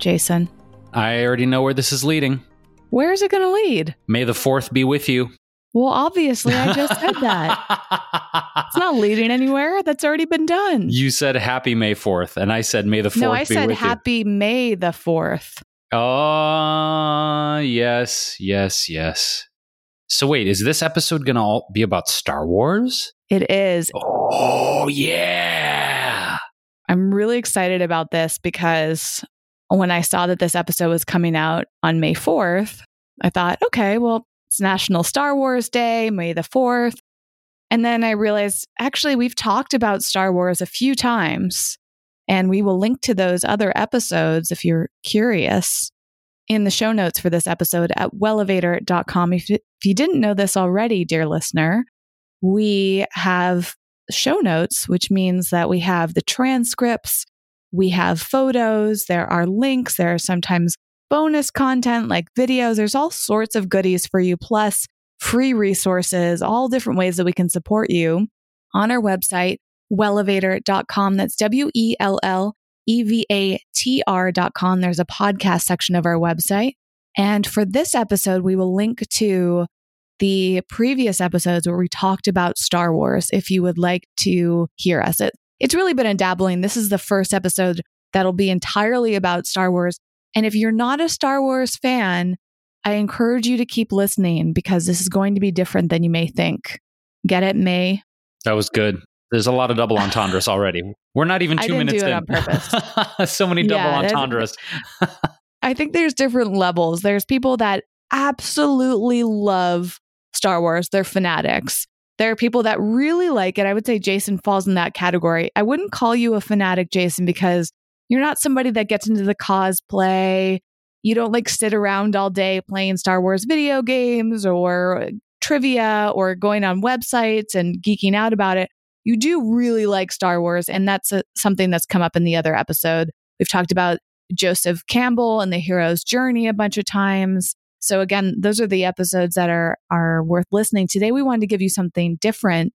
Jason. I already know where this is leading. Where is it going to lead? May the 4th be with you. Well, obviously, I just said that. it's not leading anywhere. That's already been done. You said happy May 4th, and I said May the 4th no, I said happy May the 4th. you. Oh, yes, yes, yes. So wait, is this episode going to all be about Star Wars? It is. Oh, yeah. I'm really excited about this because when I saw that this episode was coming out on May 4th, I thought, okay, well, it's National Star Wars Day, May the 4th. And then I realized actually, we've talked about Star Wars a few times, and we will link to those other episodes if you're curious in the show notes for this episode at wellevatr.com. If, if you didn't know this already, dear listener, we have show notes, which means that we have the transcripts, we have photos, there are links, there are sometimes bonus content like videos. There's all sorts of goodies for you, plus free resources, all different ways that we can support you on our website, wellevatr.com. That's W E L L E V A T R.com. There's a podcast section of our website. And for this episode, we will link to the previous episodes where we talked about Star Wars if you would like to hear us. It, it's really been a dabbling. This is the first episode that'll be entirely about Star Wars. And if you're not a Star Wars fan, I encourage you to keep listening because this is going to be different than you may think. Get it, May? That was good. There's a lot of double entendres already. We're not even two minutes in. on purpose. so many double Yeah, entendres. I think there's different levels. There's people that absolutely love Star Wars, they're fanatics. There are people that really like it. I would say Jason falls in that category. I wouldn't call you a fanatic, Jason, because you're not somebody that gets into the cosplay. You don't like sit around all day playing Star Wars video games or trivia or going on websites and geeking out about it. You do really like Star Wars, and that's a, something that's come up in the other episode. We've talked about Joseph Campbell and the hero's journey a bunch of times. So again, those are the episodes that are are worth listening. Today we wanted to give you something different.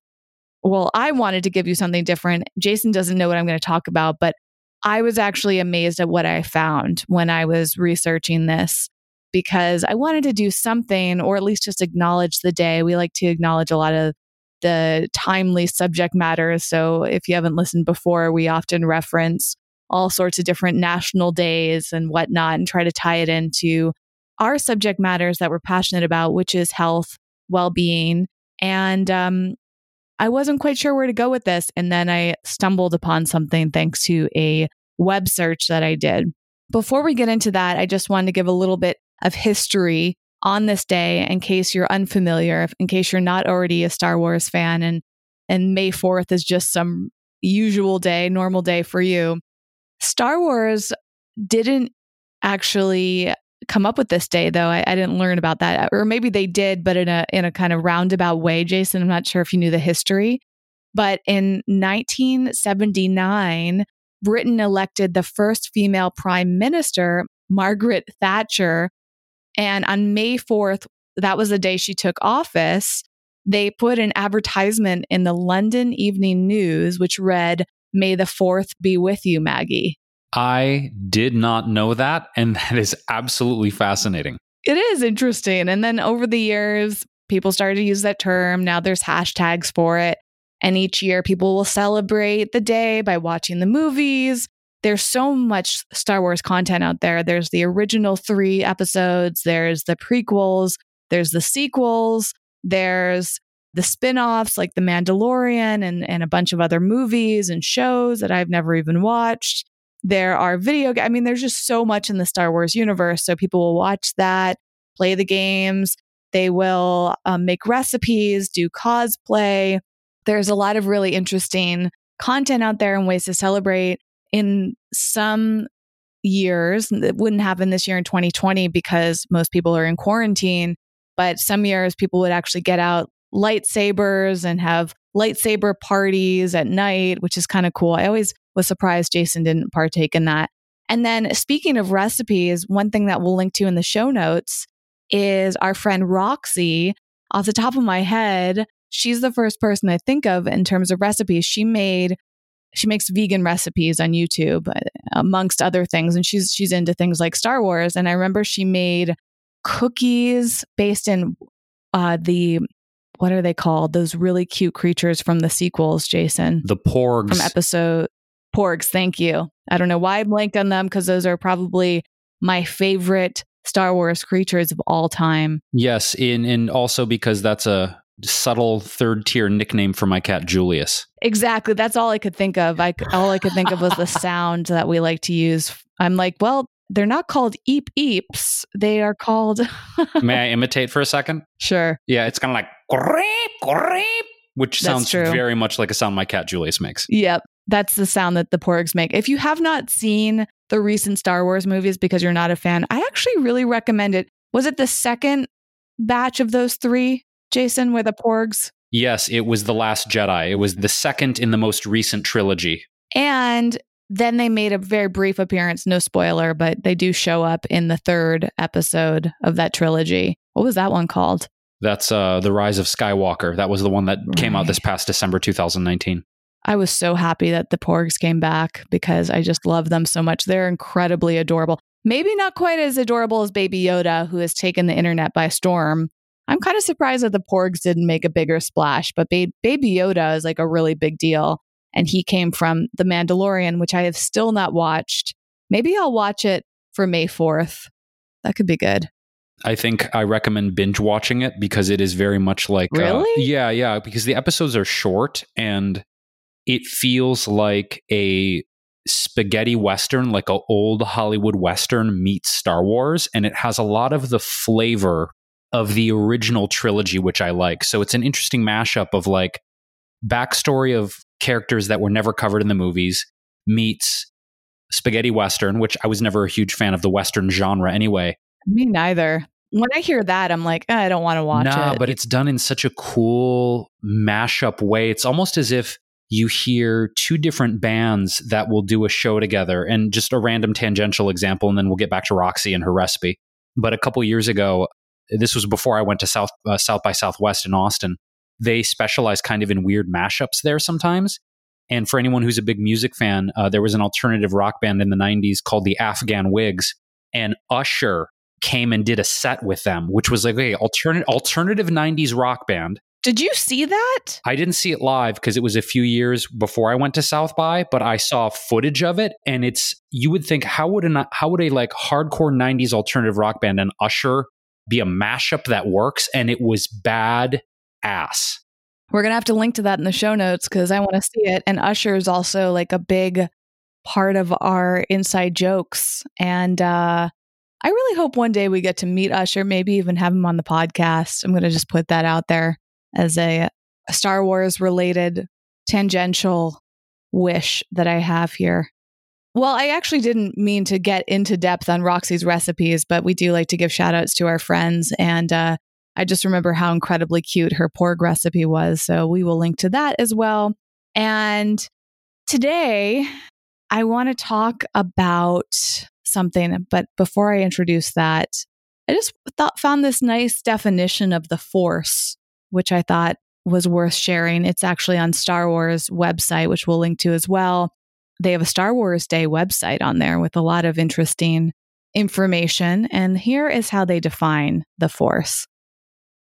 Well, I wanted to give you something different. Jason doesn't know what I'm going to talk about, but I was actually amazed at what I found when I was researching this because I wanted to do something or at least just acknowledge the day. We like to acknowledge a lot of the timely subject matters. So if you haven't listened before, we often reference all sorts of different national days and whatnot and try to tie it into our subject matters that we're passionate about, which is health, well being. And um, I wasn't quite sure where to go with this. And then I stumbled upon something thanks to a web search that I did. Before we get into that, I just wanted to give a little bit of history on this day in case you're unfamiliar, in case you're not already a Star Wars fan and and May 4th is just some usual day, normal day for you. Star Wars didn't actually come up with this day though. I, I didn't learn about that. Or maybe they did, but in a in a kind of roundabout way. Jason, I'm not sure if you knew the history. But in 1979, Britain elected the first female prime minister, Margaret Thatcher. And on May 4th, that was the day she took office, they put an advertisement in the London Evening News, which read, May the 4th be with you, Maggie. I did not know that, and that is absolutely fascinating. It is interesting. And then over the years, people started to use that term. Now there's hashtags for it. And each year, people will celebrate the day by watching the movies. There's so much Star Wars content out there. There's the original three episodes, there's the prequels, there's the sequels, there's the spin offs like The Mandalorian and, and a bunch of other movies and shows that I've never even watched. There are video, games. I mean, there's just so much in the Star Wars universe. So people will watch that, play the games, they will um, make recipes, do cosplay. There's a lot of really interesting content out there and ways to celebrate. In some years, it wouldn't happen this year in 2020 because most people are in quarantine, but some years people would actually get out lightsabers and have lightsaber parties at night, which is kind of cool. I always was surprised Jason didn't partake in that. And then speaking of recipes, one thing that we'll link to in the show notes is our friend Roxy. Off the top of my head, she's the first person I think of in terms of recipes. She made she makes vegan recipes on YouTube amongst other things and she's she's into things like Star Wars and I remember she made cookies based in uh, the what are they called? Those really cute creatures from the sequels, Jason. The porgs. From episode Porgs, thank you. I don't know why I blanked on them because those are probably my favorite Star Wars creatures of all time. Yes, in and also because that's a subtle third tier nickname for my cat Julius. Exactly. That's all I could think of. I all I could think of was the sound that we like to use. I'm like, well, they're not called eep eeps. They are called May I imitate for a second? Sure. Yeah, it's kind of like creep, creep, which sounds very much like a sound my cat Julius makes. Yep. That's the sound that the porgs make. If you have not seen the recent Star Wars movies because you're not a fan, I actually really recommend it. Was it the second batch of those three, Jason, where the porgs? Yes, it was The Last Jedi. It was the second in the most recent trilogy. And then they made a very brief appearance, no spoiler, but they do show up in the third episode of that trilogy. What was that one called? That's uh, The Rise of Skywalker. That was the one that right. came out this past December 2019. I was so happy that the Porgs came back because I just love them so much. They're incredibly adorable. Maybe not quite as adorable as Baby Yoda, who has taken the internet by storm. I'm kind of surprised that the Porgs didn't make a bigger splash, but ba- Baby Yoda is like a really big deal. And he came from The Mandalorian, which I have still not watched. Maybe I'll watch it for May 4th. That could be good. I think I recommend binge watching it because it is very much like uh, really, uh, yeah, yeah. Because the episodes are short and it feels like a spaghetti western, like a old Hollywood western meets Star Wars, and it has a lot of the flavor of the original trilogy, which I like. So it's an interesting mashup of like backstory of characters that were never covered in the movies meets spaghetti western, which I was never a huge fan of the western genre anyway. Me neither. When I hear that, I'm like, eh, I don't want to watch nah, it. but it's done in such a cool mashup way. It's almost as if you hear two different bands that will do a show together. And just a random tangential example and then we'll get back to roxy and her recipe. But a couple years ago this was before i went to south uh, south by southwest in austin they specialize kind of in weird mashups there sometimes. And for anyone who's a big music fan uh, there was an alternative rock band in the 90s called the Afghan Whigs and usher came and did a set with them which was like a alternative alternative 90s rock band did you see that? I didn't see it live because it was a few years before I went to South by, but I saw footage of it and it's you would think how would a how would a like hardcore 90s alternative rock band and Usher be a mashup that works and it was bad ass. We're going to have to link to that in the show notes cuz I want to see it and Usher is also like a big part of our inside jokes and uh I really hope one day we get to meet Usher, maybe even have him on the podcast. I'm going to just put that out there as a, Star Wars related tangential wish that I have here. Well, I actually didn't mean to get into depth on Roxy's recipes, but we do like to give shout outs to our friends. And uh, I just remember how incredibly cute her porg recipe was. So we will link to that as well. And today, I want to talk about something. But before I introduce that, I just thought found this nice definition of the force which I thought was worth sharing. It's actually on Star Wars website, which we'll link to as well. They have a Star Wars Day website on there with a lot of interesting information. And here is how they define the Force.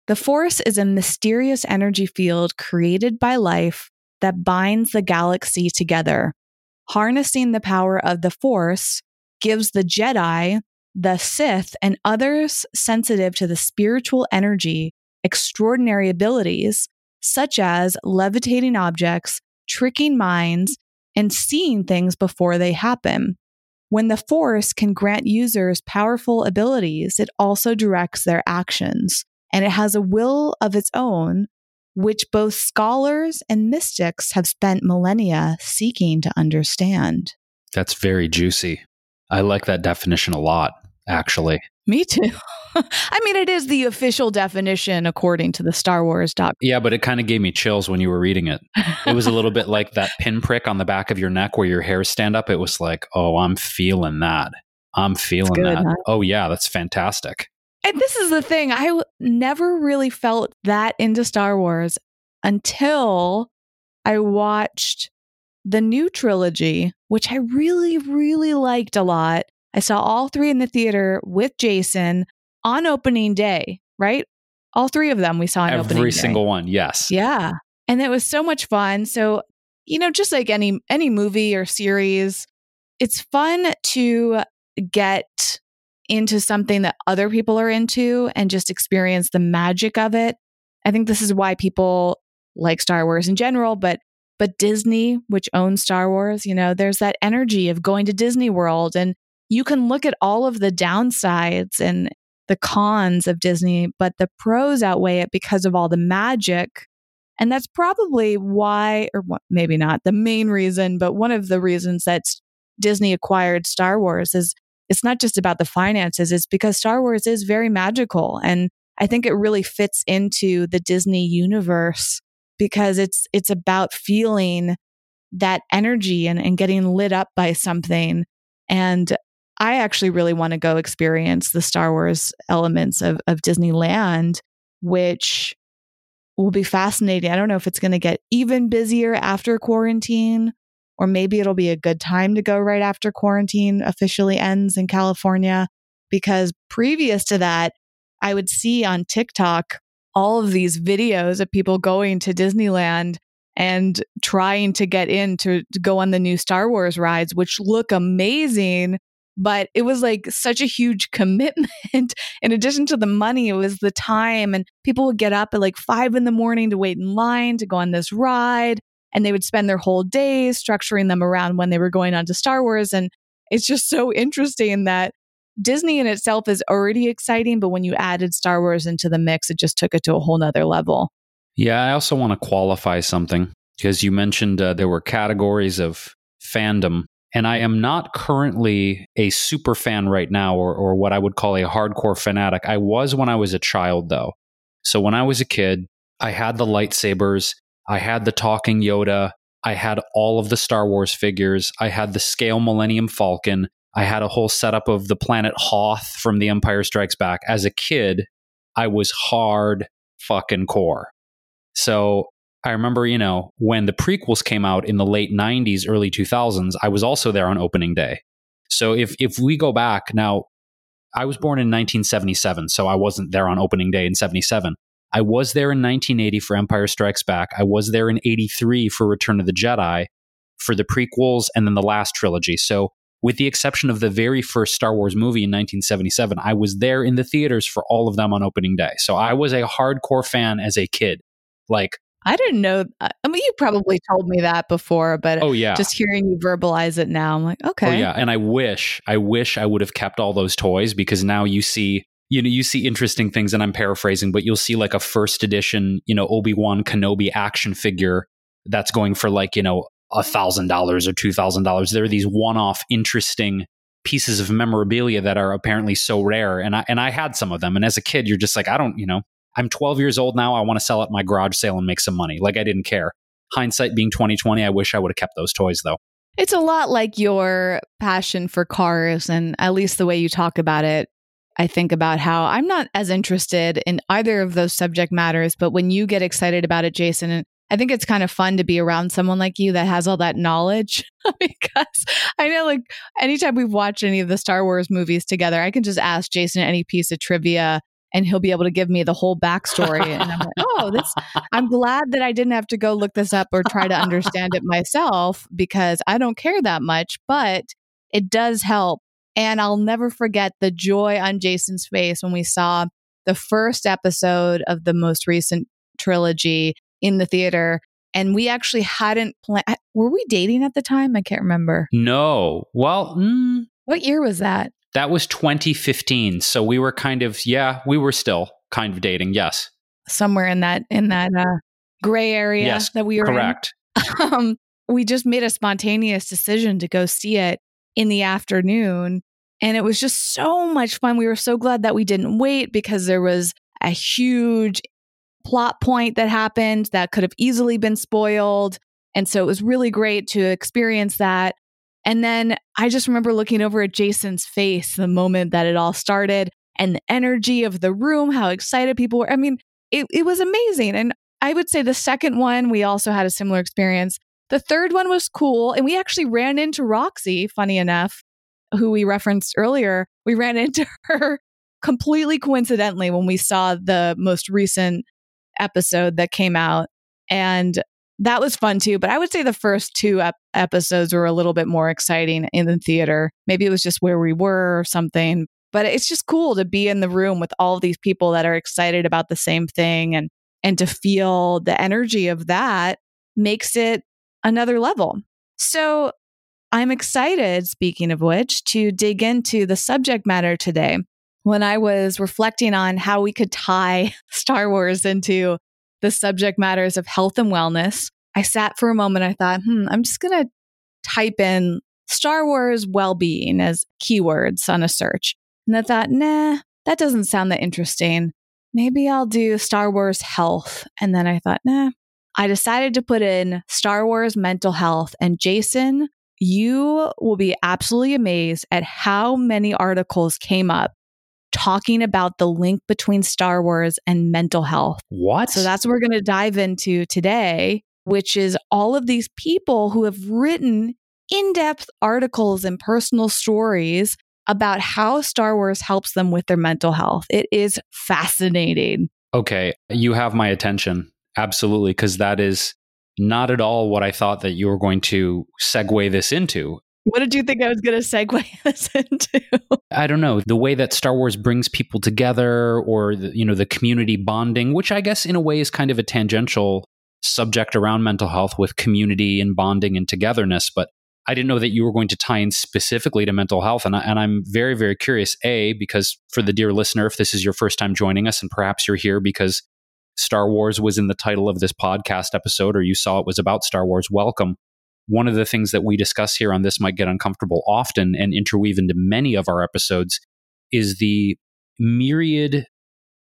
The Force is a mysterious energy field created by life that binds the galaxy together. Harnessing the power of the Force gives the Jedi, the Sith, and others sensitive to the spiritual energy extraordinary abilities, such as levitating objects, tricking minds, and seeing things before they happen. When the Force can grant users powerful abilities, it also directs their actions, and it has a will of its own, which both scholars and mystics have spent millennia seeking to understand. That's very juicy. I like that definition a lot, actually. Me too. I mean, it is the official definition according to the Star Wars doc. Yeah, but it kind of gave me chills when you were reading it. It was a little bit like that pinprick on the back of your neck where your hairs stand up. It was like, oh, I'm feeling that. I'm feeling good, that. Huh? Oh, yeah, that's fantastic. And this is the thing I w- never really felt that into Star Wars until I watched the new trilogy, which I really, really liked a lot. I saw all three in the theater with Jason on opening day, right? All three of them we saw on Every opening day. Every single one, yes. Yeah. And it was so much fun. So, you know, just like any any movie or series, it's fun to get into something that other people are into and just experience the magic of it. I think this is why people like Star Wars in general, but but Disney, which owns Star Wars, you know, there's that energy of going to Disney World and you can look at all of the downsides and the cons of Disney, but the pros outweigh it because of all the magic. And that's probably why, or maybe not the main reason, but one of the reasons that Disney acquired Star Wars is it's not just about the finances, it's because Star Wars is very magical. And I think it really fits into the Disney universe because it's it's about feeling that energy and, and getting lit up by something. And I actually really want to go experience the Star Wars elements of, of Disneyland, which will be fascinating. I don't know if it's going to get even busier after quarantine, or maybe it'll be a good time to go right after quarantine officially ends in California. Because previous to that, I would see on TikTok all of these videos of people going to Disneyland and trying to get in to, to go on the new Star Wars rides, which look amazing but it was like such a huge commitment. in addition to the money, it was the time, and people would get up at like five in the morning to wait in line to go on this ride. And they would spend their whole days structuring them around when they were going on to Star Wars. And it's just so interesting that Disney in itself is already exciting, but when you added Star Wars into the mix, it just took it to a whole nother level. Yeah, I also want to qualify something because you mentioned uh, there were categories of fandom and I am not currently a super fan right now or, or what I would call a hardcore fanatic. I was when I was a child, though. So when I was a kid, I had the lightsabers, I had the talking Yoda, I had all of the Star Wars figures, I had the scale Millennium Falcon, I had a whole setup of the planet Hoth from The Empire Strikes Back. As a kid, I was hard fucking core. So I remember, you know, when the prequels came out in the late 90s, early 2000s, I was also there on opening day. So if if we go back now, I was born in 1977, so I wasn't there on opening day in 77. I was there in 1980 for Empire Strikes Back. I was there in 83 for Return of the Jedi, for the prequels, and then the last trilogy. So, with the exception of the very first Star Wars movie in 1977, I was there in the theaters for all of them on opening day. So, I was a hardcore fan as a kid. Like, I didn't know. Uh, I mean, you probably told me that before, but oh yeah, just hearing you verbalize it now, I'm like, oh, okay. Oh yeah, and I wish, I wish I would have kept all those toys because now you see, you know, you see interesting things, and I'm paraphrasing, but you'll see like a first edition, you know, Obi Wan Kenobi action figure that's going for like you know a thousand dollars or two thousand dollars. There are these one-off interesting pieces of memorabilia that are apparently so rare, and I and I had some of them, and as a kid, you're just like, I don't, you know, I'm 12 years old now. I want to sell at my garage sale and make some money. Like I didn't care. Hindsight being 2020, I wish I would have kept those toys though. It's a lot like your passion for cars and at least the way you talk about it. I think about how I'm not as interested in either of those subject matters, but when you get excited about it, Jason, and I think it's kind of fun to be around someone like you that has all that knowledge because I know like anytime we've watched any of the Star Wars movies together, I can just ask Jason any piece of trivia and he'll be able to give me the whole backstory. and I'm like, oh, this, I'm glad that I didn't have to go look this up or try to understand it myself because I don't care that much, but it does help. And I'll never forget the joy on Jason's face when we saw the first episode of the most recent trilogy in the theater. And we actually hadn't planned. Were we dating at the time? I can't remember. No. Well, mm, what year was that? That was 2015. So we were kind of, yeah, we were still kind of dating. Yes. Somewhere in that, in that uh, gray area yes, that we were correct. um, we just made a spontaneous decision to go see it in the afternoon. And it was just so much fun. We were so glad that we didn't wait because there was a huge plot point that happened that could have easily been spoiled. And so it was really great to experience that. And then I just remember looking over at Jason's face the moment that it all started and the energy of the room, how excited people were. I mean, it, it was amazing. And I would say the second one, we also had a similar experience. The third one was cool. And we actually ran into Roxy, funny enough, who we referenced earlier. We ran into her completely coincidentally when we saw the most recent episode that came out. And that was fun too. But I would say the first two ep- episodes were a little bit more exciting in the theater. Maybe it was just where we were or something. But it's just cool to be in the room with all these people that are excited about the same thing and and to feel the energy of that makes it another level. So I'm excited, speaking of which, to dig into the subject matter today. When I was reflecting on how we could tie Star Wars into the subject matters of health and wellness, I sat for a moment. I thought, hmm, I'm just going to type in Star Wars well being as keywords on a search. And I thought, nah, that doesn't sound that interesting. Maybe I'll do Star Wars health. And then I thought, nah. I decided to put in Star Wars mental health. And Jason, you will be absolutely amazed at how many articles came up talking about the link between Star Wars and mental health. What? So that's what we're going to dive into today, which is all of these people who have written in depth articles and personal stories about how Star Wars helps them with their mental health. It is fascinating. Okay, you have my attention. Absolutely, because that is not at all what I thought that you were going to segue this into. What did you think I was going to segue this into? I don't know the way that Star Wars brings people together, or the, you know the community bonding, which I guess in a way is kind of a tangential subject around mental health with community and bonding and togetherness. But I didn't know that you were going to tie in specifically to mental health. And, I, and I'm very, very curious, A, because for the dear listener, if this is your first time joining us, and perhaps you're here because Star Wars was in the title of this podcast episode, or you saw it was about Star Wars, welcome. One of the things that we discuss here on This Might Get Uncomfortable often and interweave into many of our episodes is the myriad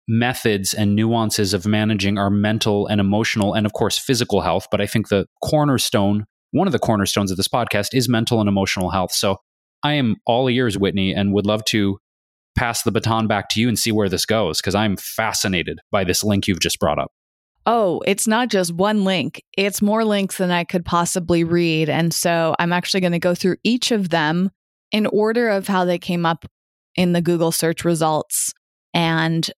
methods and nuances of managing our mental and emotional and, of course, physical health. But I think the cornerstone one of the cornerstones of this podcast is mental and emotional health. So I am all ears, Whitney, and would love to pass the baton back to you and see where this goes because I'm fascinated by this link you've just brought up. Oh, it's not just one link. It's more links than I could possibly read. And so I'm actually going to go through each of them in order of how they came up in the Google search results and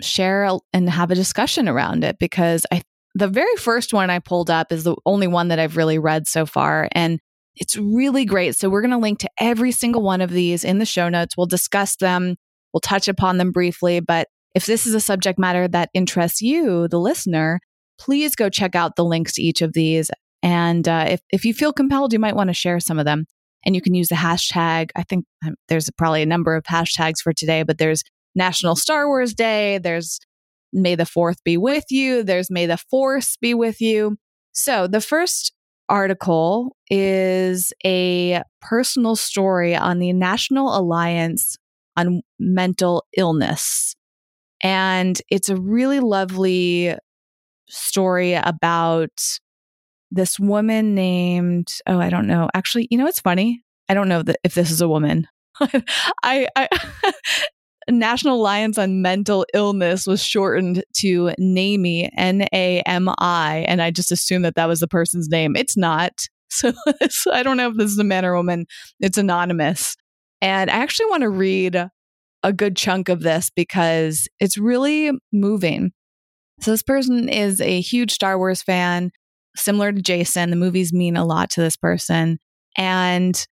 share and have a discussion around it because I the very first one I pulled up is the only one that I've really read so far. And it's really great. So we're going to link to every single one of these in the show notes. We'll discuss them, we'll touch upon them briefly. But if this is a subject matter that interests you, the listener, please go check out the links to each of these. And uh, if, if you feel compelled, you might want to share some of them. And you can use the hashtag. I think um, there's probably a number of hashtags for today, but there's National Star Wars Day, there's May the fourth be with you. There's May the force be with you. So the first article is a personal story on the National Alliance on Mental Illness. And it's a really lovely story about this woman named, oh, I don't know. Actually, you know, it's funny. I don't know if this is a woman. I, I National Alliance on Mental Illness was shortened to NAMI, N A M I, and I just assumed that that was the person's name. It's not. So, so I don't know if this is a man or woman. It's anonymous. And I actually want to read a good chunk of this because it's really moving. So, this person is a huge Star Wars fan, similar to Jason. The movies mean a lot to this person. And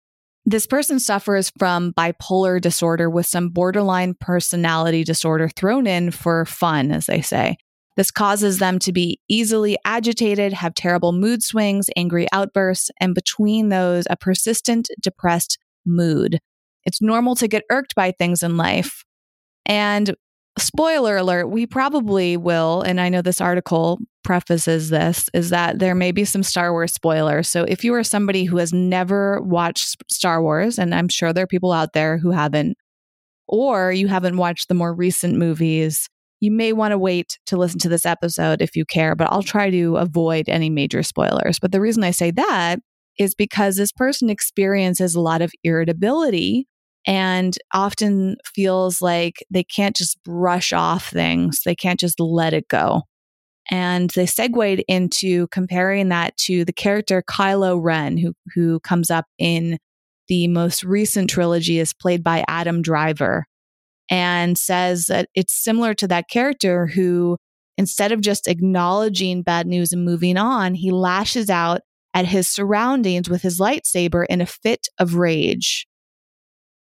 this person suffers from bipolar disorder with some borderline personality disorder thrown in for fun, as they say. This causes them to be easily agitated, have terrible mood swings, angry outbursts, and between those, a persistent depressed mood. It's normal to get irked by things in life. And spoiler alert, we probably will, and I know this article prefaces this, is that there may be some Star Wars spoilers. So if you are somebody who has never watched Star Wars, and I'm sure there are people out there who haven't, or you haven't watched the more recent movies, you may want to wait to listen to this episode if you care, but I'll try to avoid any major spoilers. But the reason I say that is because this person experiences a lot of irritability and often feels like they can't just brush off things, they can't just let it go. And they segued into comparing that to the character Kylo Ren, who, who comes up in the most recent trilogy, is played by Adam Driver, and says that it's similar to that character who, instead of just acknowledging bad news and moving on, he lashes out at his surroundings with his lightsaber in a fit of rage.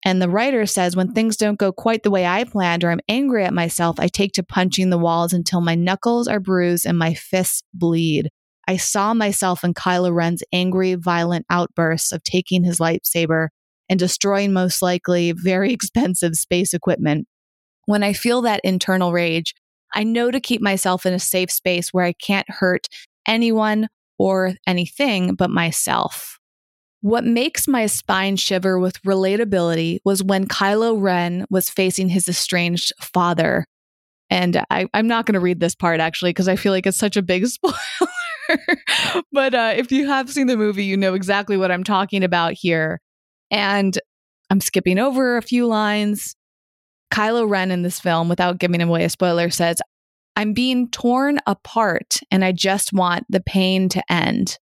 And the writer says, when things don't go quite the way I planned or I'm angry at myself, I take to punching the walls until my knuckles are bruised and my fists bleed. I saw myself in Kylo Ren's angry, violent outbursts of taking his lightsaber and destroying most likely very expensive space equipment. When I feel that internal rage, I know to keep myself in a safe space where I can't hurt anyone or anything but myself. What makes my spine shiver with relatability was when Kylo Ren was facing his estranged father. And I, am not going to read this part actually because I feel like it's such a big spoiler. but uh, if you have seen the movie, you know exactly what I'm talking about here. And I'm skipping over a few lines. Kylo Ren in this film, without giving away a spoiler, says, I'm being torn apart and I just want the pain to end.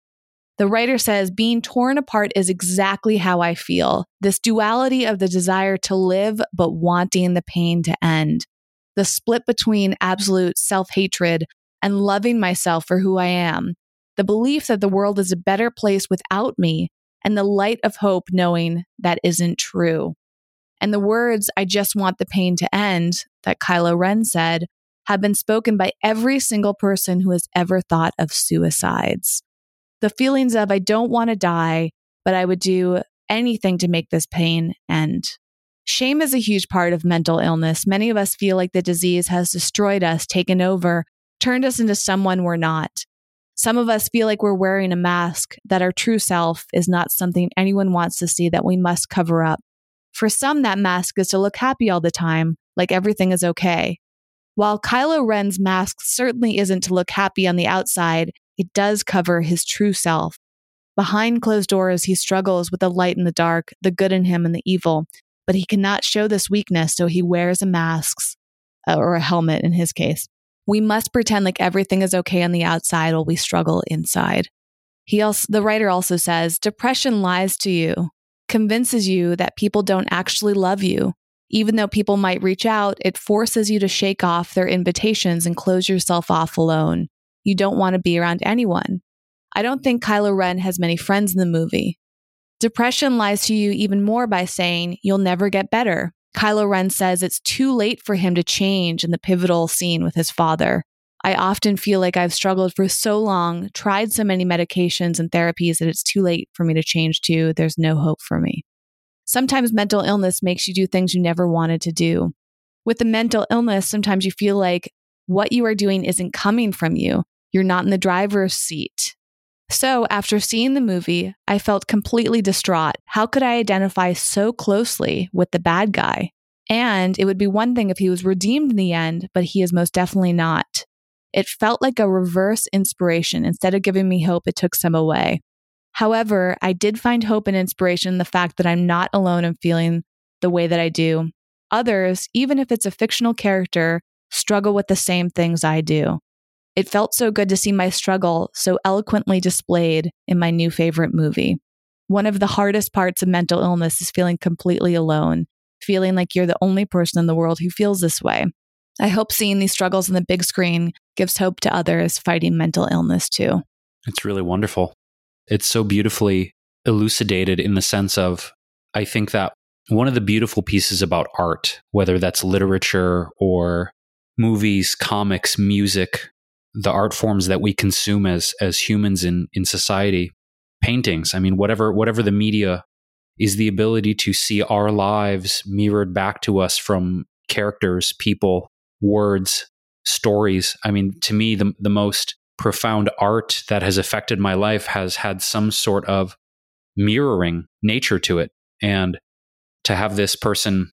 The writer says, being torn apart is exactly how I feel. This duality of the desire to live, but wanting the pain to end. The split between absolute self hatred and loving myself for who I am. The belief that the world is a better place without me, and the light of hope knowing that isn't true. And the words, I just want the pain to end, that Kylo Ren said, have been spoken by every single person who has ever thought of suicides the feelings of I don't want to die, but I would do anything to make this pain end. Shame is a huge part of mental illness. Many of us feel like the disease has destroyed us, taken over, turned us into someone we're not. Some of us feel like we're wearing a mask, that our true self is not something anyone wants to see, that we must cover up. For some, that mask is to look happy all the time, like everything is okay. While Kylo Ren's mask certainly isn't to look happy on the outside, it does cover his true self. Behind closed doors, he struggles with the light and the dark, the good in him and the evil, but he cannot show this weakness, so he wears a mask uh, or a helmet in his case. We must pretend like everything is okay on the outside while we struggle inside. He also, the writer also says, depression lies to you, convinces you that people don't actually love you. Even though people might reach out, it forces you to shake off their invitations and close yourself off alone you don't want to be around anyone. I don't think Kylo Ren has many friends in the movie. Depression lies to you even more by saying you'll never get better. Kylo Ren says it's too late for him to change in the pivotal scene with his father. I often feel like I've struggled for so long, tried so many medications and therapies that it's too late for me to change too. There's no hope for me. Sometimes mental illness makes you do things you never wanted to do. With the mental illness, sometimes you feel like what you are doing isn't coming from you. You're not in the driver's seat. So, after seeing the movie, I felt completely distraught. How could I identify so closely with the bad guy? And it would be one thing if he was redeemed in the end, but he is most definitely not. It felt like a reverse inspiration. Instead of giving me hope, it took some away. However, I did find hope and inspiration in the fact that I'm not alone in feeling the way that I do. Others, even if it's a fictional character, struggle with the same things I do. It felt so good to see my struggle so eloquently displayed in my new favorite movie. One of the hardest parts of mental illness is feeling completely alone, feeling like you're the only person in the world who feels this way. I hope seeing these struggles on the big screen gives hope to others fighting mental illness too. It's really wonderful. It's so beautifully elucidated in the sense of, I think that one of the beautiful pieces about art, whether that's literature or movies, comics, music, the art forms that we consume as as humans in in society paintings i mean whatever whatever the media is the ability to see our lives mirrored back to us from characters people words, stories. I mean, to me, the, the most profound art that has affected my life has had some sort of mirroring nature to it. And to have this person,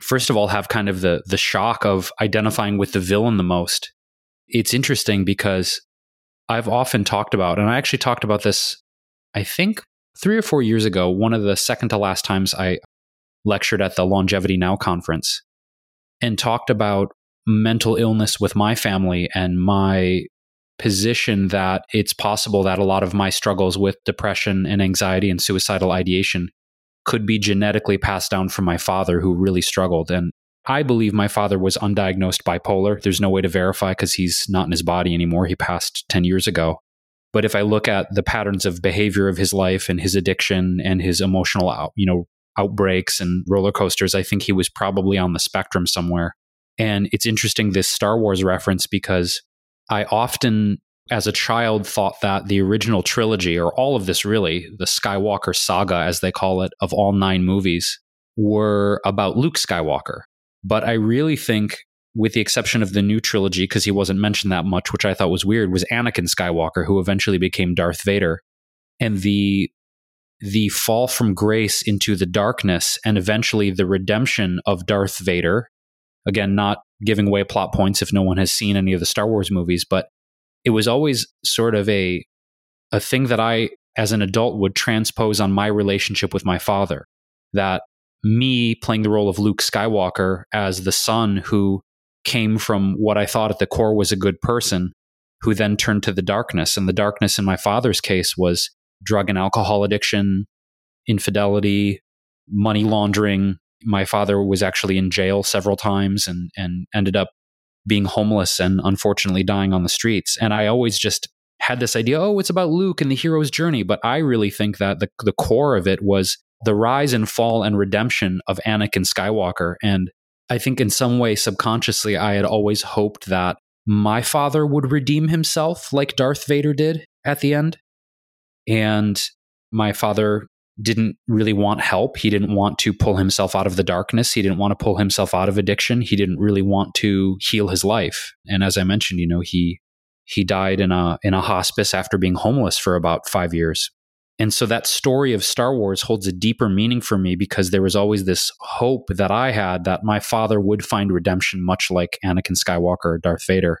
first of all, have kind of the, the shock of identifying with the villain the most. It's interesting because I've often talked about, and I actually talked about this, I think three or four years ago, one of the second to last times I lectured at the Longevity Now conference and talked about mental illness with my family and my position that it's possible that a lot of my struggles with depression and anxiety and suicidal ideation could be genetically passed down from my father who really struggled. And I believe my father was undiagnosed bipolar. There's no way to verify because he's not in his body anymore. He passed 10 years ago. But if I look at the patterns of behavior of his life and his addiction and his emotional, out, you know, outbreaks and roller coasters, I think he was probably on the spectrum somewhere. And it's interesting this Star Wars reference because I often, as a child, thought that the original trilogy, or all of this really, the Skywalker saga, as they call it, of all nine movies, were about Luke Skywalker. But I really think, with the exception of the new trilogy, because he wasn't mentioned that much, which I thought was weird, was Anakin Skywalker, who eventually became Darth Vader. And the the fall from grace into the darkness and eventually the redemption of Darth Vader. Again, not giving away plot points if no one has seen any of the Star Wars movies, but it was always sort of a a thing that I as an adult would transpose on my relationship with my father. That me playing the role of Luke Skywalker as the son who came from what I thought at the core was a good person, who then turned to the darkness. And the darkness in my father's case was drug and alcohol addiction, infidelity, money laundering. My father was actually in jail several times and, and ended up being homeless and unfortunately dying on the streets. And I always just had this idea, oh, it's about Luke and the hero's journey. But I really think that the, the core of it was the rise and fall and redemption of Anakin Skywalker. And I think in some way, subconsciously, I had always hoped that my father would redeem himself like Darth Vader did at the end. And my father didn't really want help. He didn't want to pull himself out of the darkness. He didn't want to pull himself out of addiction. He didn't really want to heal his life. And as I mentioned, you know, he he died in a in a hospice after being homeless for about 5 years. And so that story of Star Wars holds a deeper meaning for me because there was always this hope that I had that my father would find redemption, much like Anakin Skywalker or Darth Vader.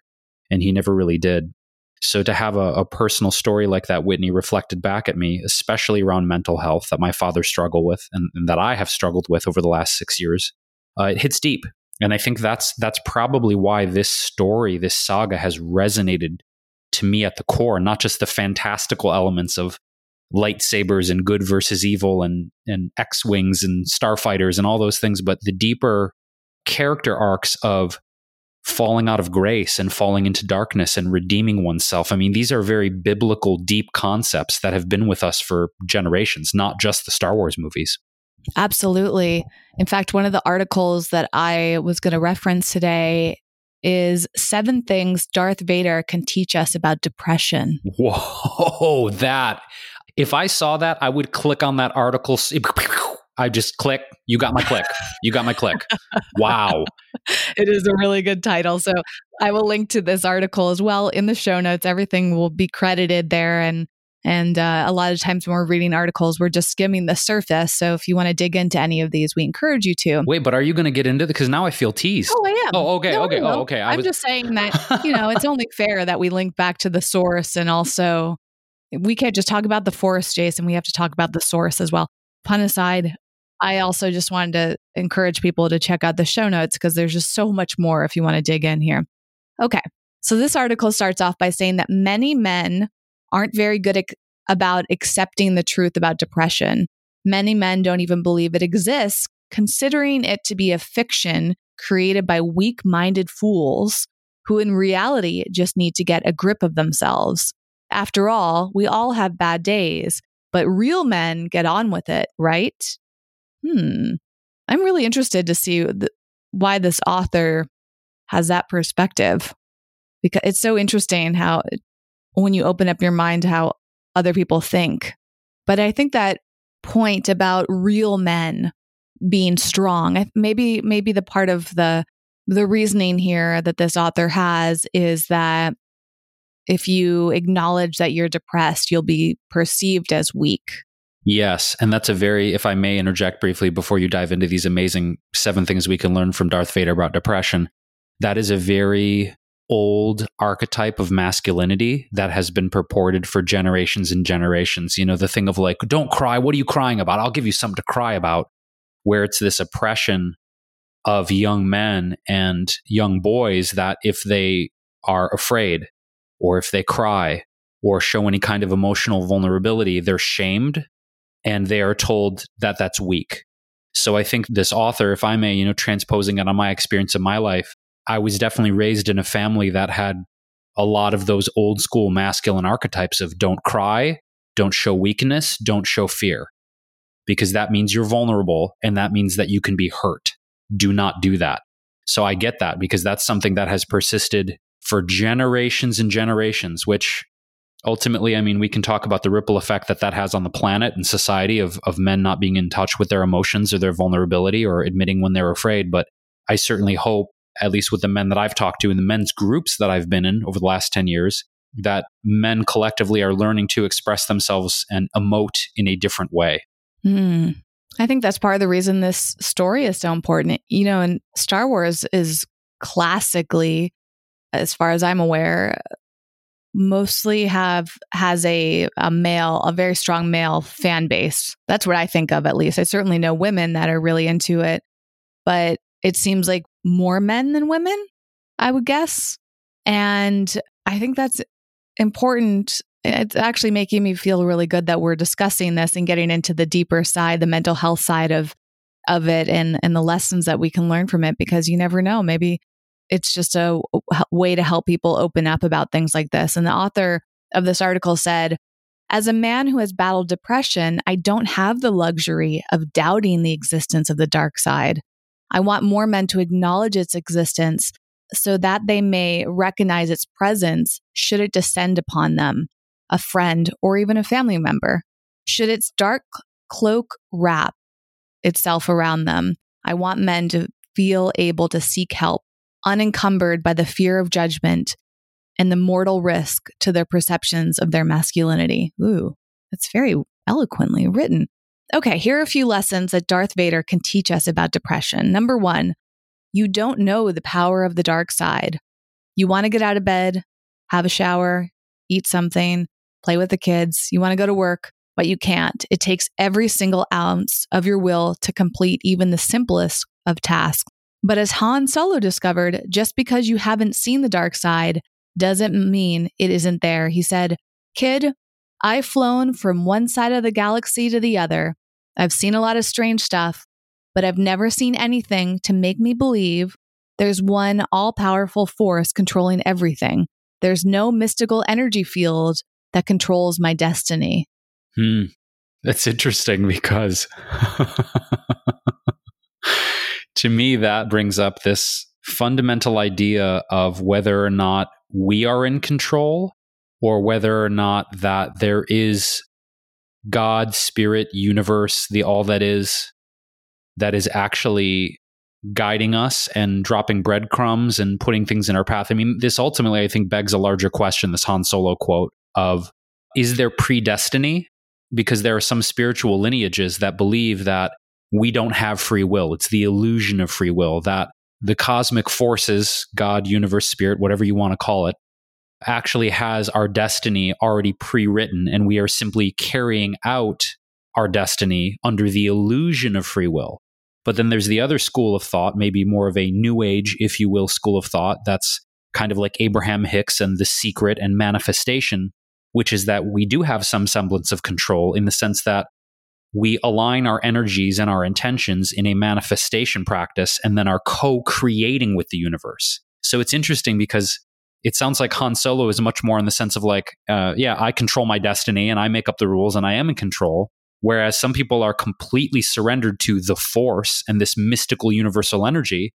And he never really did. So to have a, a, personal story like that, Whitney, reflected back at me, especially around mental health that my father struggled with and, and that I have struggled with over the last six years, uh, it hits deep. And I think that's that's probably why this story, this saga, has resonated to me at the core. Not just the fantastical elements of lightsabers and good versus evil and and X wings and starfighters and all those things, but the deeper character arcs of falling out of grace and falling into darkness and redeeming oneself. I mean, these are very biblical, deep concepts that have been with us for generations, not just the Star Wars movies. Absolutely. In fact, one of the articles that I was going to reference today is seven things Darth Vader can teach us about depression. Whoa, that. If I saw that, I would click on that article. I just click. You got my click. You got my click. Wow. It is a really good title. So I will link to this article as well in the show notes. Everything will be credited there. And and uh, a lot of times when we're reading articles, we're just skimming the surface. So if you want to dig into any of these, we encourage you to. Wait, but are you going to get into it? Because now I feel teased. Oh, I am. Oh, okay, no, okay, no, oh, okay. I am was... just saying that you know it's only fair that we link back to the source, and also we can't just talk about the forest, Jason. We have to talk about the source as well. Pun aside, I also just wanted to encourage people to check out the show notes because there's just so much more if you want to dig in here. Okay. So this article starts off by saying that many men aren't very good at, about accepting the truth about depression. Many men don't even believe it exists, considering it to be a fiction created by weak minded fools who in reality just need to get a grip of themselves. After all, we all have bad days, but real men get on with it, right? hmm, I'm really interested to see th- why this author has that perspective because it's so interesting how when you open up your mind to how other people think. But I think that point about real men being strong, maybe maybe the part of the the reasoning here that this author has is that if you acknowledge that you're depressed, you'll be perceived as weak. Yes. And that's a very, if I may interject briefly before you dive into these amazing seven things we can learn from Darth Vader about depression, that is a very old archetype of masculinity that has been purported for generations and generations. You know, the thing of like, don't cry. What are you crying about? I'll give you something to cry about, where it's this oppression of young men and young boys that if they are afraid or if they cry or show any kind of emotional vulnerability, they're shamed and they are told that that's weak. So I think this author, if I may, you know, transposing it on my experience in my life, I was definitely raised in a family that had a lot of those old school masculine archetypes of don't cry, don't show weakness, don't show fear, because that means you're vulnerable and that means that you can be hurt. Do not do that. So I get that because that's something that has persisted for generations and generations, which ultimately, I mean, we can talk about the ripple effect that that has on the planet and society of, of men not being in touch with their emotions or their vulnerability or admitting when they're afraid. But I certainly hope, at least with the men that I've talked to and the men's groups that I've been in over the last 10 years, that men collectively are learning to express themselves and emote in a different way. Mm. I think that's part of the reason this story is so important. You know, and Star Wars is classically, as far as I'm aware, mostly have has a a male, a very strong male fan base. That's what I think of at least. I certainly know women that are really into it, but it seems like more men than women, I would guess. And I think that's important. It's actually making me feel really good that we're discussing this and getting into the deeper side, the mental health side of of it and and the lessons that we can learn from it because you never know maybe it's just a way to help people open up about things like this. And the author of this article said, as a man who has battled depression, I don't have the luxury of doubting the existence of the dark side. I want more men to acknowledge its existence so that they may recognize its presence should it descend upon them, a friend, or even a family member. Should its dark cloak wrap itself around them, I want men to feel able to seek help unencumbered by the fear of judgment and the mortal risk to their perceptions of their masculinity. Ooh, that's very eloquently written. Okay, here are a few lessons that Darth Vader can teach us about depression. Number one, you don't know the power of the dark side. You want to get out of bed, have a shower, eat something, play with the kids. You want to go to work, but you can't. It takes every single ounce of your will to complete even the simplest of tasks. But as Han Solo discovered, just because you haven't seen the dark side doesn't mean it isn't there. He said, Kid, I've flown from one side of the galaxy to the other. I've seen a lot of strange stuff, but I've never seen anything to make me believe there's one all powerful force controlling everything. There's no mystical energy field that controls my destiny. Hmm. That's interesting because to me, that brings up this fundamental idea of whether or not we are in control or whether or not that there is God, spirit, universe, the all that is, that is actually guiding us and dropping breadcrumbs and putting things in our path. I mean, this ultimately, I think, begs a larger question this Han Solo quote of is there predestiny? Because there are some spiritual lineages that believe that we don't have free will. It's the illusion of free will that the cosmic forces, God, universe, spirit, whatever you want to call it, actually has our destiny already pre written, and we are simply carrying out our destiny under the illusion of free will. But then there's the other school of thought, maybe more of a new age, if you will, school of thought that's kind of like Abraham Hicks and the secret and manifestation, which is that we do have some semblance of control in the sense that we align our energies and our intentions in a manifestation practice and then are co creating with the universe. So it's interesting because it sounds like Han Solo is much more in the sense of like, uh, yeah, I control my destiny and I make up the rules and I am in control. Whereas some people are completely surrendered to the force and this mystical universal energy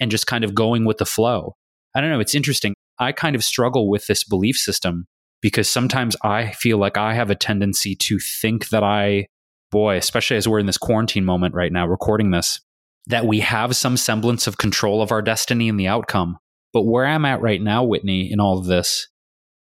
and just kind of going with the flow. I don't know. It's interesting. I kind of struggle with this belief system because sometimes I feel like I have a tendency to think that I boy, especially as we're in this quarantine moment right now, recording this, that we have some semblance of control of our destiny and the outcome. But where I'm at right now, Whitney, in all of this,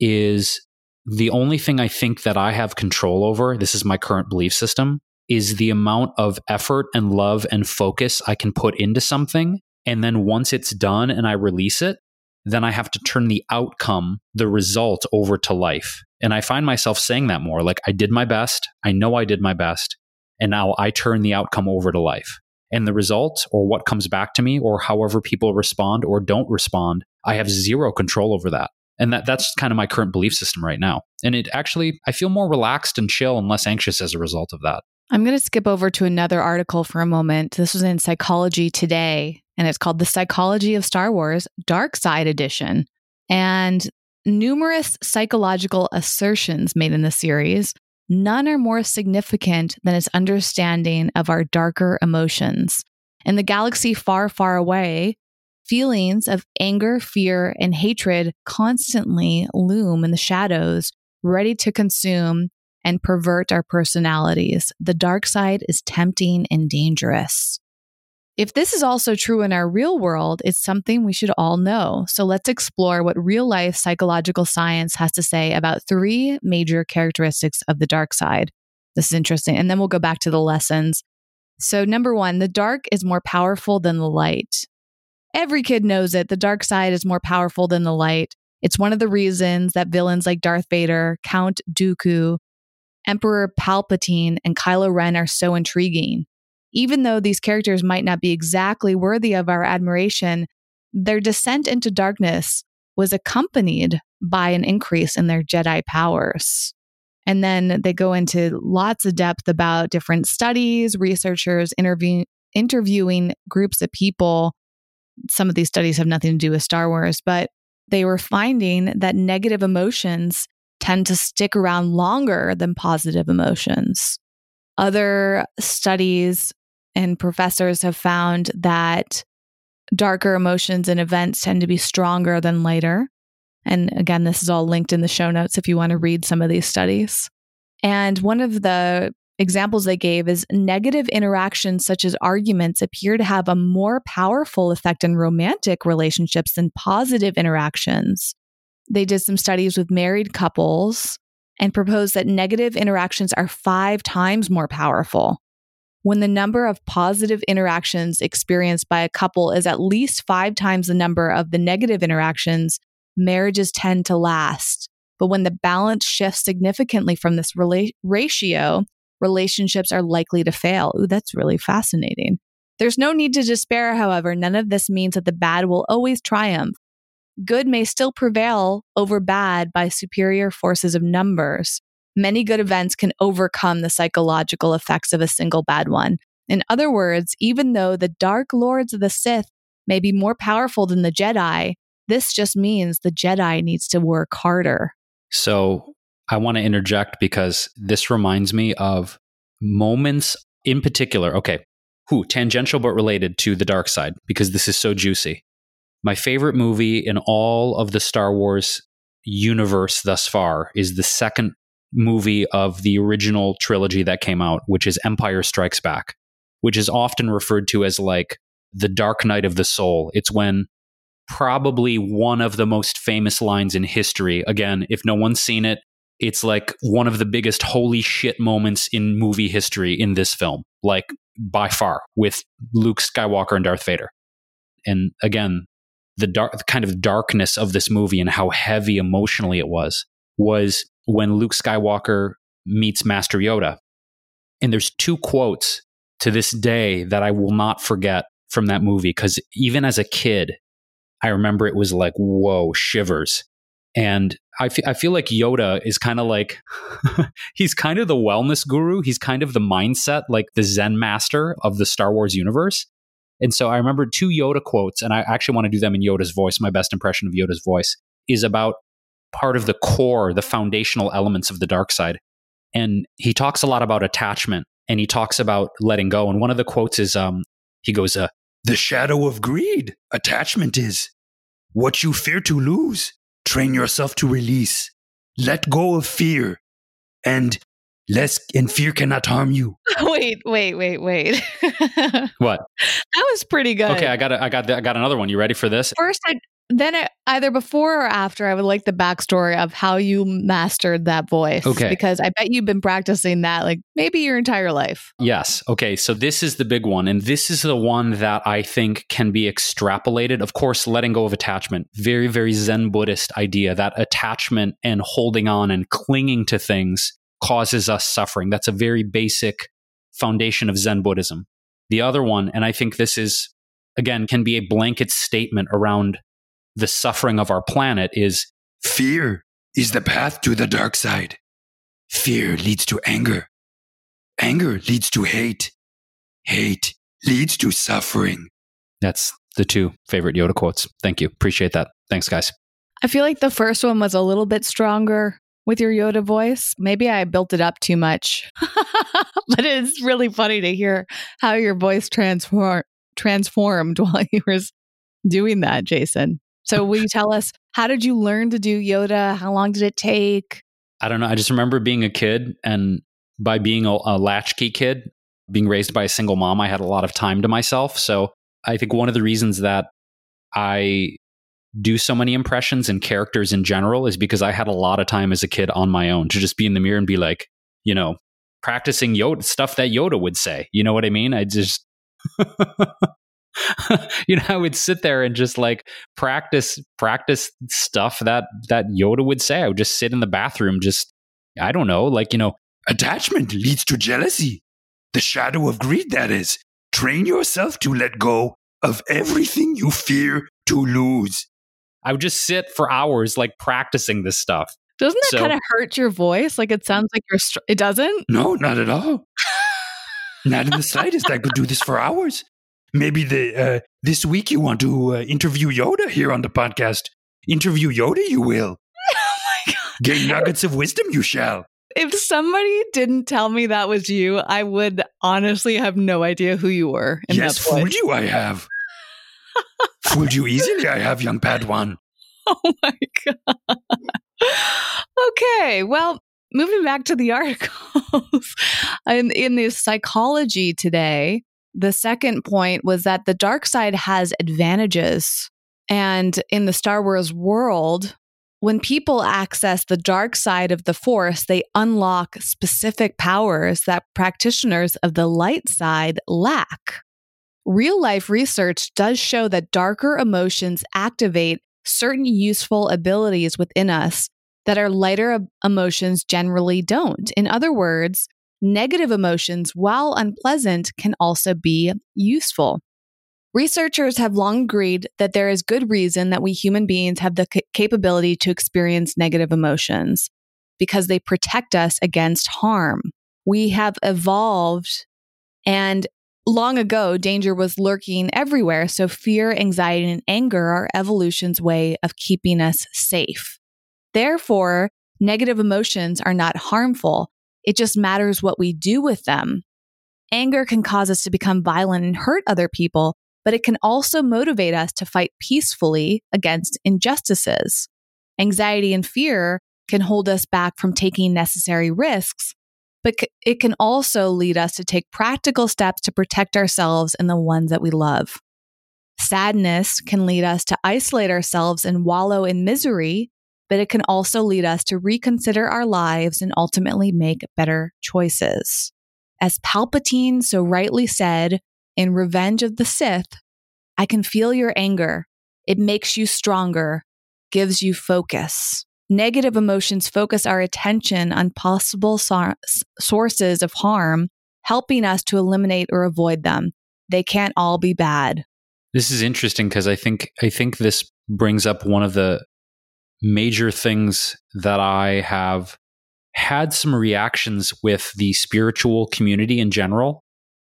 is the only thing I think that I have control over, this is my current belief system, is the amount of effort and love and focus I can put into something. And then once it's done and I release it, then I have to turn the outcome, the result over to life. And I find myself saying that more like, I did my best. I know I did my best. And now I turn the outcome over to life. And the result, or what comes back to me, or however people respond or don't respond, I have zero control over that. And that, that's kind of my current belief system right now. And it actually, I feel more relaxed and chill and less anxious as a result of that. I'm going to skip over to another article for a moment. This was in Psychology Today, and it's called The Psychology of Star Wars Dark Side Edition. And numerous psychological assertions made in the series, none are more significant than its understanding of our darker emotions. In the galaxy far, far away, feelings of anger, fear, and hatred constantly loom in the shadows, ready to consume and pervert our personalities. The dark side is tempting and dangerous. If this is also true in our real world, it's something we should all know. So let's explore what real life psychological science has to say about three major characteristics of the dark side. This is interesting. And then we'll go back to the lessons. So, number one, the dark is more powerful than the light. Every kid knows it. The dark side is more powerful than the light. It's one of the reasons that villains like Darth Vader, Count Dooku, Emperor Palpatine, and Kylo Ren are so intriguing. Even though these characters might not be exactly worthy of our admiration, their descent into darkness was accompanied by an increase in their Jedi powers. And then they go into lots of depth about different studies, researchers interview- interviewing groups of people. Some of these studies have nothing to do with Star Wars, but they were finding that negative emotions tend to stick around longer than positive emotions. Other studies and professors have found that darker emotions and events tend to be stronger than lighter. And again, this is all linked in the show notes if you want to read some of these studies. And one of the examples they gave is negative interactions such as arguments appear to have a more powerful effect in romantic relationships than positive interactions. They did some studies with married couples and proposed that negative interactions are five times more powerful. When the number of positive interactions experienced by a couple is at least five times the number of the negative interactions, marriages tend to last. But when the balance shifts significantly from this rela- ratio, relationships are likely to fail. Ooh, that's really fascinating. There's no need to despair, however. None of this means that the bad will always triumph good may still prevail over bad by superior forces of numbers. Many good events can overcome the psychological effects of a single bad one. In other words, even though the Dark Lords of the Sith may be more powerful than the Jedi, this just means the Jedi needs to work harder. So I want to interject because this reminds me of moments in particular. Okay, who tangential but related to the dark side because this is so juicy. My favorite movie in all of the Star Wars universe thus far is the second movie of the original trilogy that came out, which is Empire Strikes Back, which is often referred to as like the dark night of the soul. It's when probably one of the most famous lines in history. Again, if no one's seen it, it's like one of the biggest holy shit moments in movie history in this film, like by far, with Luke Skywalker and Darth Vader. And again, the dark the kind of darkness of this movie and how heavy emotionally it was was when Luke Skywalker meets Master Yoda. And there's two quotes to this day that I will not forget from that movie because even as a kid, I remember it was like, whoa, shivers. And I, f- I feel like Yoda is kind of like, he's kind of the wellness guru. He's kind of the mindset, like the Zen master of the Star Wars universe. And so I remember two Yoda quotes, and I actually want to do them in Yoda's voice. My best impression of Yoda's voice is about part of the core, the foundational elements of the dark side. And he talks a lot about attachment and he talks about letting go. And one of the quotes is um, he goes, uh, The shadow of greed, attachment is. What you fear to lose, train yourself to release. Let go of fear. And Less and fear cannot harm you. wait, wait, wait, wait. What? That was pretty good. Okay, I got a, I got I got another one. You ready for this? First, I, then I, either before or after, I would like the backstory of how you mastered that voice. Okay. Because I bet you've been practicing that like maybe your entire life. Yes. Okay. So this is the big one. And this is the one that I think can be extrapolated. Of course, letting go of attachment. Very, very Zen Buddhist idea that attachment and holding on and clinging to things causes us suffering. That's a very basic foundation of Zen Buddhism. The other one, and I think this is, again, can be a blanket statement around the suffering of our planet, is Fear is the path to the dark side. Fear leads to anger. Anger leads to hate. Hate leads to suffering. that's the two favorite Yoda quotes. Thank you. Appreciate that. Thanks, guys. I feel like the first one was a little bit stronger with your Yoda voice. Maybe I built it up too much. but it's really funny to hear how your voice transform transformed while you were doing that, Jason. So will you tell us how did you learn to do Yoda? How long did it take? I don't know. I just remember being a kid, and by being a, a latchkey kid, being raised by a single mom, I had a lot of time to myself. So I think one of the reasons that I do so many impressions and characters in general is because I had a lot of time as a kid on my own to just be in the mirror and be like, you know, practicing Yoda stuff that Yoda would say. You know what I mean? I just. you know, I would sit there and just like practice practice stuff that that Yoda would say. I would just sit in the bathroom, just I don't know, like you know, Attachment leads to jealousy. The shadow of greed, that is. Train yourself to let go of everything you fear to lose. I would just sit for hours like practicing this stuff. Doesn't that So- kind of hurt your voice? Like it sounds like you're. Str- it doesn't. No, not at all. not in the slightest. I could do this for hours. Maybe the uh, this week you want to uh, interview Yoda here on the podcast. Interview Yoda, you will. oh my god! Gain nuggets of wisdom, you shall. If somebody didn't tell me that was you, I would honestly have no idea who you were. In yes, fooled you, I have. fooled you easily, I have, young Padawan. Oh my god. okay, well, moving back to the articles. in, in the psychology today, the second point was that the dark side has advantages. And in the Star Wars world, when people access the dark side of the Force, they unlock specific powers that practitioners of the light side lack. Real life research does show that darker emotions activate certain useful abilities within us that our lighter emotions generally don't. In other words, negative emotions, while unpleasant, can also be useful. Researchers have long agreed that there is good reason that we human beings have the ca- capability to experience negative emotions because they protect us against harm. We have evolved and long ago, danger was lurking everywhere. So fear, anxiety, and anger are evolution's way of keeping us safe. Therefore, negative emotions are not harmful. It just matters what we do with them. Anger can cause us to become violent and hurt other people, but it can also motivate us to fight peacefully against injustices. Anxiety and fear can hold us back from taking necessary risks, but it can also lead us to take practical steps to protect ourselves and the ones that we love. Sadness can lead us to isolate ourselves and wallow in misery, but it can also lead us to reconsider our lives and ultimately make better choices. As Palpatine so rightly said in Revenge of the Sith, I can feel your anger. It makes you stronger, gives you focus. Negative emotions focus our attention on possible sor- sources of harm, helping us to eliminate or avoid them. They can't all be bad. This is interesting because I think I think this brings up one of the major things that I have had some reactions with the spiritual community in general,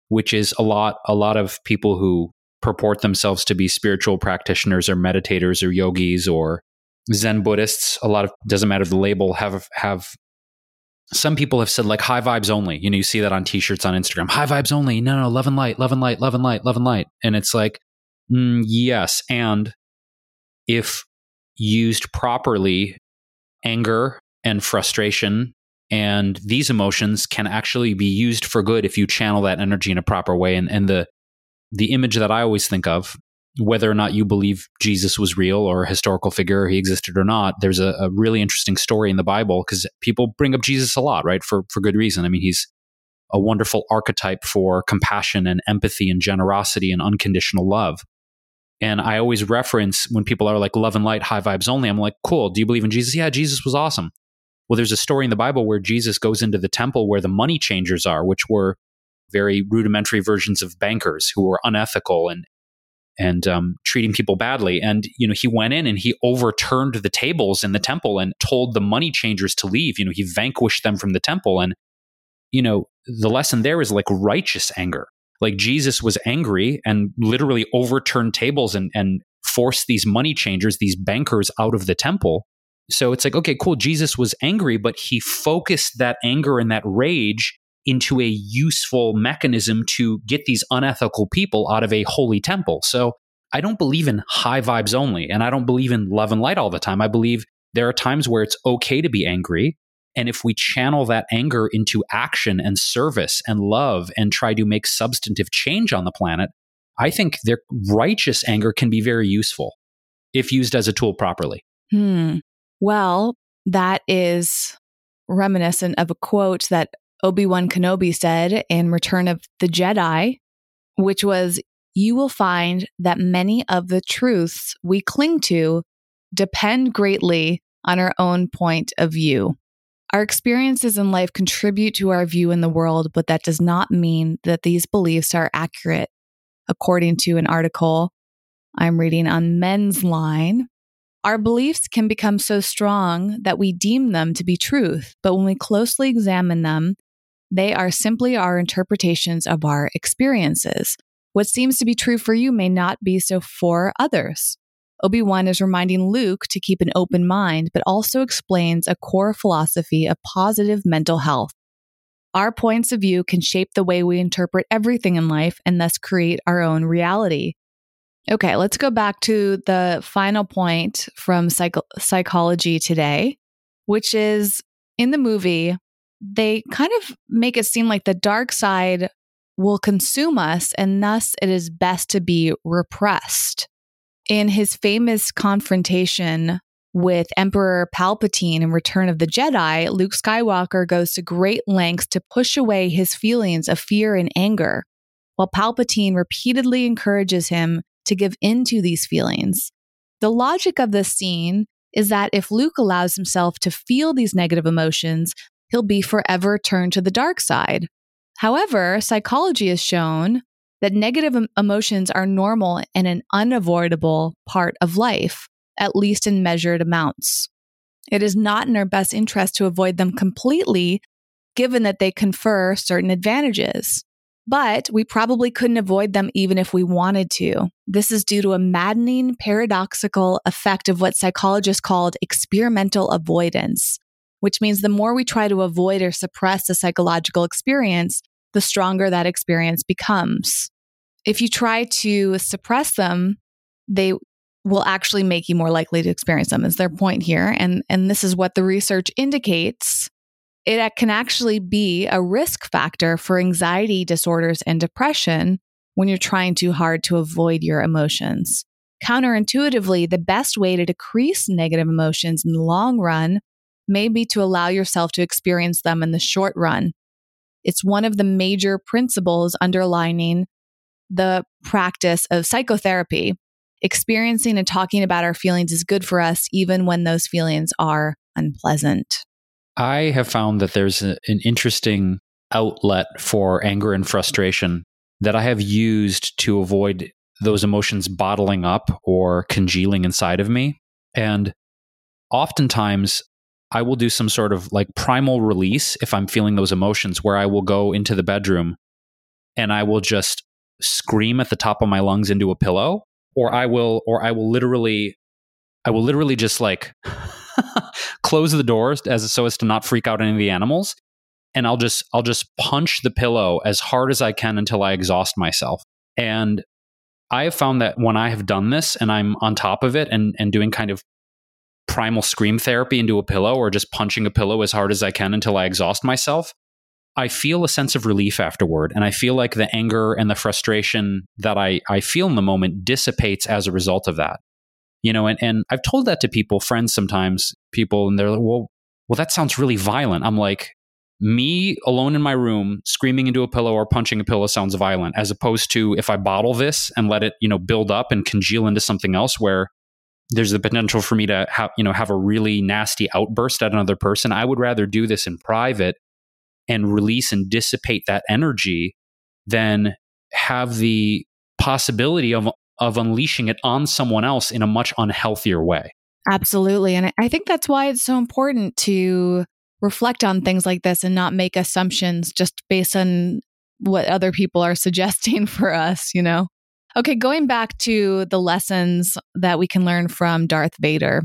which is a lot a lot of people who purport themselves to be spiritual practitioners or meditators or yogis or Zen Buddhists. A lot of doesn't matter the label have have some people have said like high vibes only. You know, you see that on t-shirts on Instagram. High vibes only. No, no, love and light, love and light, love and light, love and light. And it's like, mm, yes. And if used properly, anger and frustration And these emotions can actually be used for good if you channel that energy in a proper way. And, and the the image that I always think of, whether or not you believe Jesus was real or a historical figure, he existed or not, there's a, a really interesting story in the Bible because people bring up Jesus a lot, right? For for good reason. I mean, he's a wonderful archetype for compassion and empathy and generosity and unconditional love. And I always reference when people are like love and light, high vibes only. I'm like, cool. Do you believe in Jesus? Yeah, Jesus was awesome. Well, there's a story in the Bible where Jesus goes into the temple where the money changers are, which were very rudimentary versions of bankers who were unethical and and um, treating people badly. And you know, he went in and he overturned the tables in the temple and told the money changers to leave. You know, he vanquished them from the temple. And you know, the lesson there is like righteous anger. Like Jesus was angry and literally overturned tables and and forced these money changers, these bankers, out of the temple. So it's like, okay, cool. Jesus was angry, but he focused that anger and that rage into a useful mechanism to get these unethical people out of a holy temple. So I don't believe in high vibes only, and I don't believe in love and light all the time. I believe there are times where it's okay to be angry. And if we channel that anger into action and service and love and try to make substantive change on the planet, I think their righteous anger can be very useful if used as a tool properly. Hmm. Well, that is reminiscent of a quote that Obi Wan Kenobi said in Return of the Jedi, which was, You will find that many of the truths we cling to depend greatly on our own point of view. Our experiences in life contribute to our view in the world, but that does not mean that these beliefs are accurate. According to an article I'm reading on Men's Line, our beliefs can become so strong that we deem them to be truth, but when we closely examine them, they are simply our interpretations of our experiences. What seems to be true for you may not be so for others. Obi Wan is reminding Luke to keep an open mind, but also explains a core philosophy of positive mental health. Our points of view can shape the way we interpret everything in life and thus create our own reality. Okay, let's go back to the final point from psych- psychology today, which is in the movie, they kind of make it seem like the dark side will consume us and thus it is best to be repressed. In his famous confrontation with Emperor Palpatine in Return of the Jedi, Luke Skywalker goes to great lengths to push away his feelings of fear and anger, while Palpatine repeatedly encourages him to give in to these feelings. The logic of this scene is that if Luke allows himself to feel these negative emotions, he'll be forever turned to the dark side. However, psychology has shown that negative emotions are normal and an unavoidable part of life, at least in measured amounts. It is not in our best interest to avoid them completely, given that they confer certain advantages. But we probably couldn't avoid them even if we wanted to. This is due to a maddening paradoxical effect of what psychologists called experimental avoidance which means the more we try to avoid or suppress a psychological experience, the stronger that experience becomes. If you try to suppress them, they will actually make you more likely to experience them is their point here. And and this is what the research indicates. It can actually be a risk factor for anxiety disorders and depression when you're trying too hard to avoid your emotions. Counterintuitively the best way to decrease negative emotions in the long run may be to allow yourself to experience them in the short run. It's one of the major principles underlining the practice of psychotherapy. Experiencing and talking about our feelings is good for us, even when those feelings are unpleasant. I have found that there's a, an interesting outlet for anger and frustration that I have used to avoid those emotions bottling up or congealing inside of me. And oftentimes I will do some sort of like primal release if I'm feeling those emotions where I will go into the bedroom and I will just scream at the top of my lungs into a pillow or I will or I will literally I will literally just like close the doors as so as to not freak out any of the animals and I'll just I'll just punch the pillow as hard as I can until I exhaust myself. And I have found that when I have done this and I'm on top of it and and doing kind of primal scream therapy into a pillow or just punching a pillow as hard as I can until I exhaust myself, I feel a sense of relief afterward. And I feel like the anger and the frustration that I, I feel in the moment dissipates as a result of that. You know, and, and I've told that to people, friends sometimes, people, and they're like, well, well, that sounds really violent. I'm like, me alone in my room screaming into a pillow or punching a pillow sounds violent as opposed to if i bottle this and let it you know build up and congeal into something else where there's the potential for me to have you know have a really nasty outburst at another person i would rather do this in private and release and dissipate that energy than have the possibility of of unleashing it on someone else in a much unhealthier way absolutely and i think that's why it's so important to reflect on things like this and not make assumptions just based on what other people are suggesting for us, you know? Okay, going back to the lessons that we can learn from Darth Vader.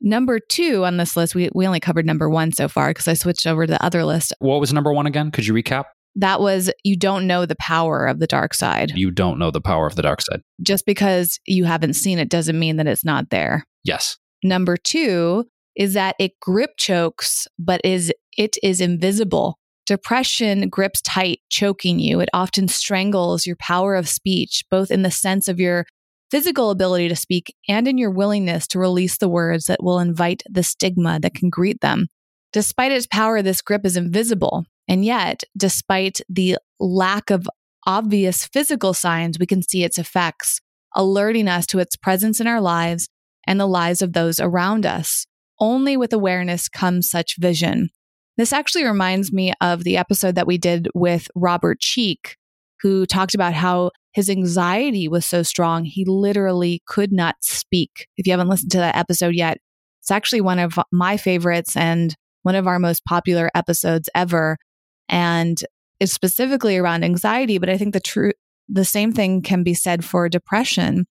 Number two on this list, we, we only covered number one so far because I switched over to the other list. What was number one again? Could you recap? That was you don't know the power of the dark side. You don't know the power of the dark side. Just because you haven't seen it doesn't mean that it's not there. Yes. Number two, is that it grip chokes, but is it is invisible. Depression grips tight, choking you. It often strangles your power of speech, both in the sense of your physical ability to speak and in your willingness to release the words that will invite the stigma that can greet them. Despite its power, this grip is invisible. And yet, despite the lack of obvious physical signs, we can see its effects, alerting us to its presence in our lives and the lives of those around us. Only with awareness comes such vision. This actually reminds me of the episode that we did with Robert Cheeke, who talked about how his anxiety was so strong, he literally could not speak. If you haven't listened to that episode yet, it's actually one of my favorites and one of our most popular episodes ever. And it's specifically around anxiety, but I think the true, the same thing can be said for depression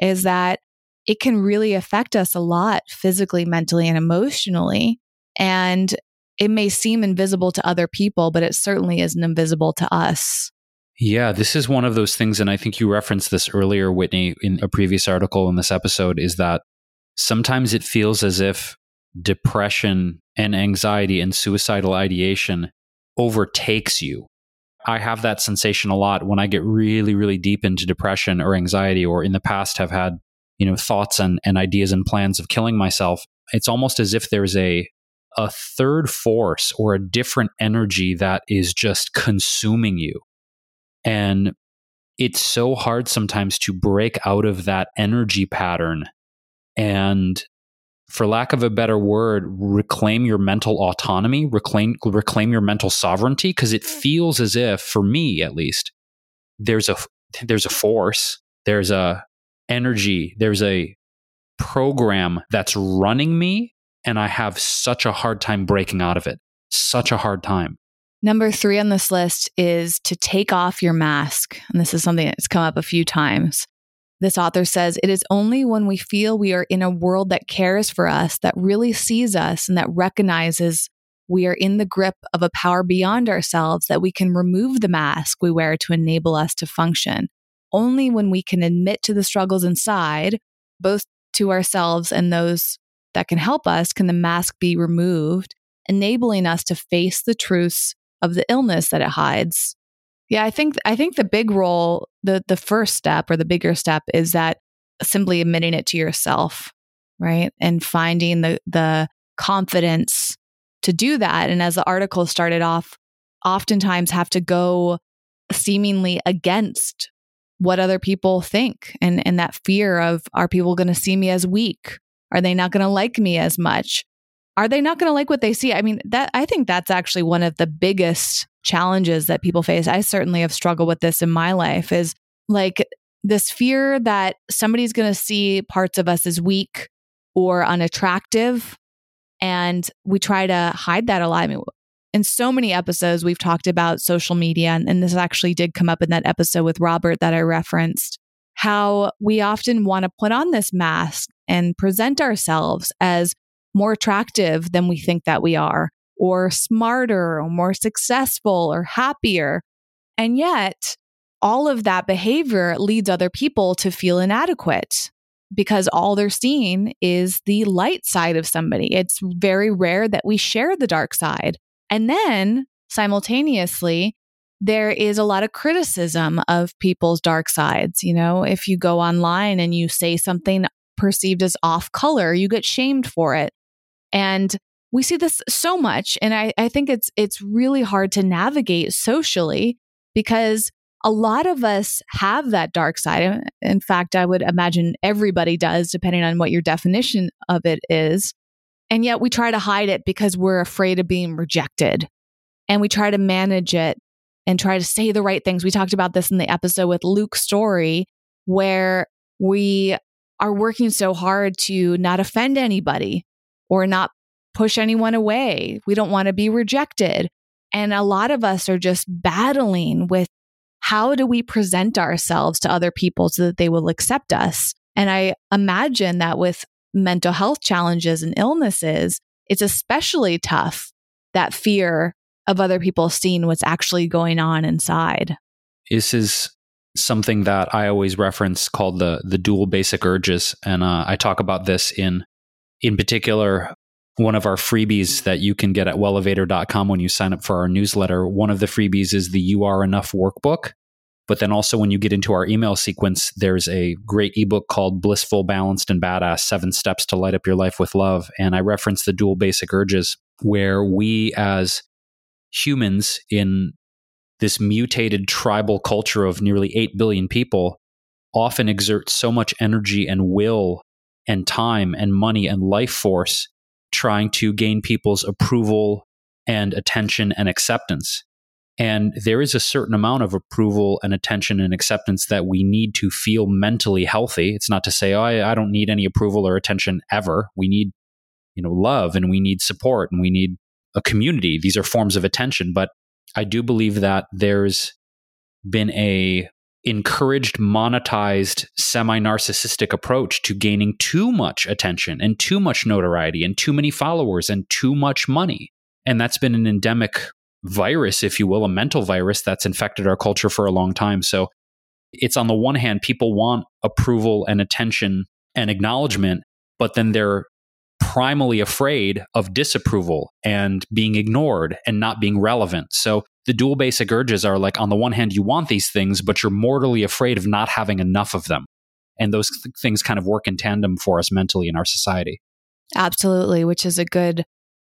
is that it can really affect us a lot physically, mentally, and emotionally. And it may seem invisible to other people, but it certainly isn't invisible to us. Yeah, this is one of those things. And I think you referenced this earlier, Whitney, in a previous article in this episode is that sometimes it feels as if depression and anxiety and suicidal ideation overtakes you. I have that sensation a lot when I get really, really deep into depression or anxiety, or in the past have had you know thoughts and, and ideas and plans of killing myself it's almost as if there's a a third force or a different energy that is just consuming you. And it's so hard sometimes to break out of that energy pattern and for lack of a better word reclaim your mental autonomy reclaim reclaim your mental sovereignty because it feels as if for me at least there's a there's a force there's a energy, there's a program that's running me, and I have such a hard time breaking out of it. Such a hard time. Number three on this list is to take off your mask. And this is something that's come up a few times. This author says it is only when we feel we are in a world that cares for us, that really sees us, and that recognizes we are in the grip of a power beyond ourselves that we can remove the mask we wear to enable us to function only when we can admit to the struggles inside, both to ourselves and those that can help us, can the mask be removed, enabling us to face the truths of the illness that it hides. Yeah, I think I think the big role, the the first step or the bigger step is that simply admitting it to yourself, right? And finding the the confidence to do that. And as the article started off, oftentimes have to go seemingly against what other people think and, and that fear of are people going to see me as weak? Are they not going to like me as much? Are they not going to like what they see? I mean, that I think that's actually one of the biggest challenges that people face. I certainly have struggled with this in my life is like this fear that somebody's going to see parts of us as weak or unattractive and we try to hide that a lot. In so many episodes, we've talked about social media, and, and this actually did come up in that episode with Robert that I referenced. How we often want to put on this mask and present ourselves as more attractive than we think that we are, or smarter, or more successful, or happier. And yet, all of that behavior leads other people to feel inadequate. because all they're seeing is the light side of somebody. It's very rare that we share the dark side. And then simultaneously, there is a lot of criticism of people's dark sides. You know, if you go online and you say something perceived as off color, you get shamed for it. And we see this so much. And I, I think it's it's really hard to navigate socially because a lot of us have that dark side. In fact, I would imagine everybody does, depending on what your definition of it is. And yet we try to hide it because we're afraid of being rejected. And we try to manage it and try to say the right things. We talked about this in the episode with Luke Storey, where we are working so hard to not offend anybody or not push anyone away. We don't want to be rejected. And a lot of us are just battling with how do we present ourselves to other people so that they will accept us? And I imagine that with mental health challenges and illnesses, it's especially tough that fear of other people seeing what's actually going on inside. This is something that I always reference called the the dual basic urges, and uh, I talk about this in in particular one of our freebies that you can get at wellevatr.com when you sign up for our newsletter. One of the freebies is the You Are Enough workbook. But then also, when you get into our email sequence, there's a great ebook called Blissful, Balanced, and Badass Seven Steps to Light Up Your Life with Love. And I reference the dual basic urges, where we as humans in this mutated tribal culture of nearly 8 billion people often exerts so much energy and will and time and money and life force trying to gain people's approval and attention and acceptance. And there is a certain amount of approval and attention and acceptance that we need to feel mentally healthy. It's not to say, oh, I, I don't need any approval or attention ever. We need, you know, love and we need support and we need a community. These are forms of attention. But I do believe that there's been a encouraged, monetized, semi narcissistic approach to gaining too much attention and too much notoriety and too many followers and too much money. And that's been an endemic virus, if you will, a mental virus that's infected our culture for a long time. So it's on the one hand, people want approval and attention and acknowledgement, but then they're primally afraid of disapproval and being ignored and not being relevant. So the dual basic urges are like on the one hand you want these things but you're mortally afraid of not having enough of them. And those th- things kind of work in tandem for us mentally in our society. Absolutely which is a good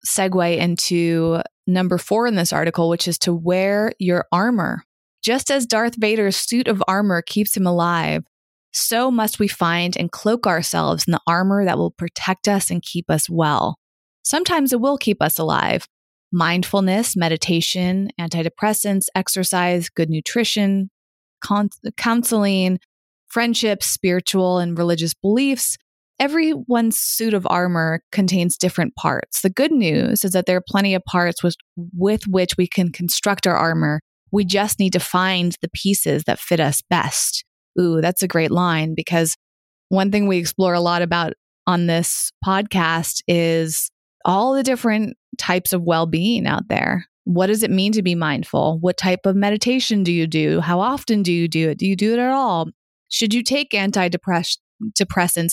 segue into number 4 in this article which is to wear your armor. Just as Darth Vader's suit of armor keeps him alive so must we find and cloak ourselves in the armor that will protect us and keep us well sometimes it will keep us alive mindfulness, meditation, antidepressants, exercise, good nutrition, con- counseling, friendships, spiritual and religious beliefs. Everyone's suit of armor contains different parts. The good news is that there are plenty of parts with, with which we can construct our armor. We just need to find the pieces that fit us best. Ooh, that's a great line because one thing we explore a lot about on this podcast is all the different types of well being out there. What does it mean to be mindful? What type of meditation do you do? How often do you do it? Do you do it at all? Should you take antidepressants?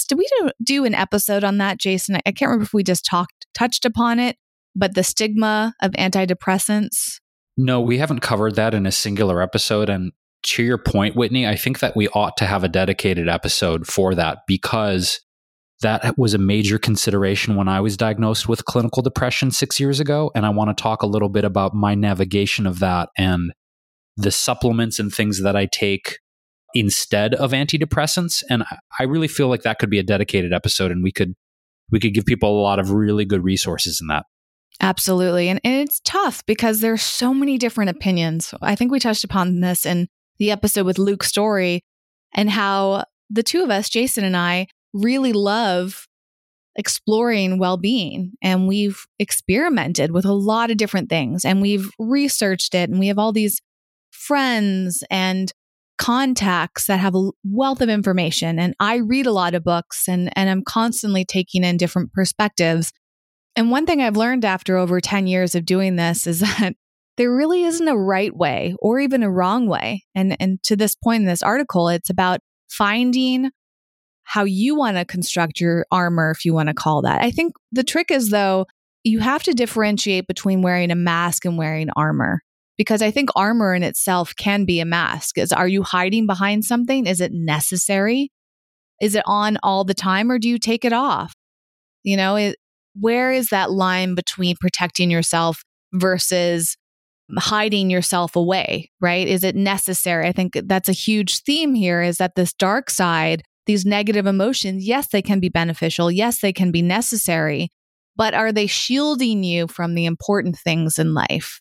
Did we do, do an episode on that, Jason? I can't remember if we just talked touched upon it, but the stigma of antidepressants. No, we haven't covered that in a singular episode. And to your point, Whitney, I think that we ought to have a dedicated episode for that because that was a major consideration when I was diagnosed with clinical depression six years ago. And I want to talk a little bit about my navigation of that and the supplements and things that I take instead of antidepressants. And I really feel like that could be a dedicated episode and we could we could give people a lot of really good resources in that. Absolutely. And, and it's tough because there's so many different opinions. I think we touched upon this in the episode with Luke Storey and how the two of us, Jason and I, really love exploring well being. And we've experimented with a lot of different things and we've researched it. And we have all these friends and contacts that have a wealth of information. And I read a lot of books and, and I'm constantly taking in different perspectives. And one thing I've learned after over 10 years of doing this is that there really isn't a right way or even a wrong way. And, and to this point in this article, it's about finding how you want to construct your armor, if you want to call that. I think the trick is, though, you have to differentiate between wearing a mask and wearing armor because I think armor in itself can be a mask. Is are you hiding behind something? Is it necessary? Is it on all the time or do you take it off? You know, it, where is that line between protecting yourself versus hiding yourself away, right? Is it necessary? I think that's a huge theme here is that this dark side, these negative emotions, yes, they can be beneficial. Yes, they can be necessary, but are they shielding you from the important things in life?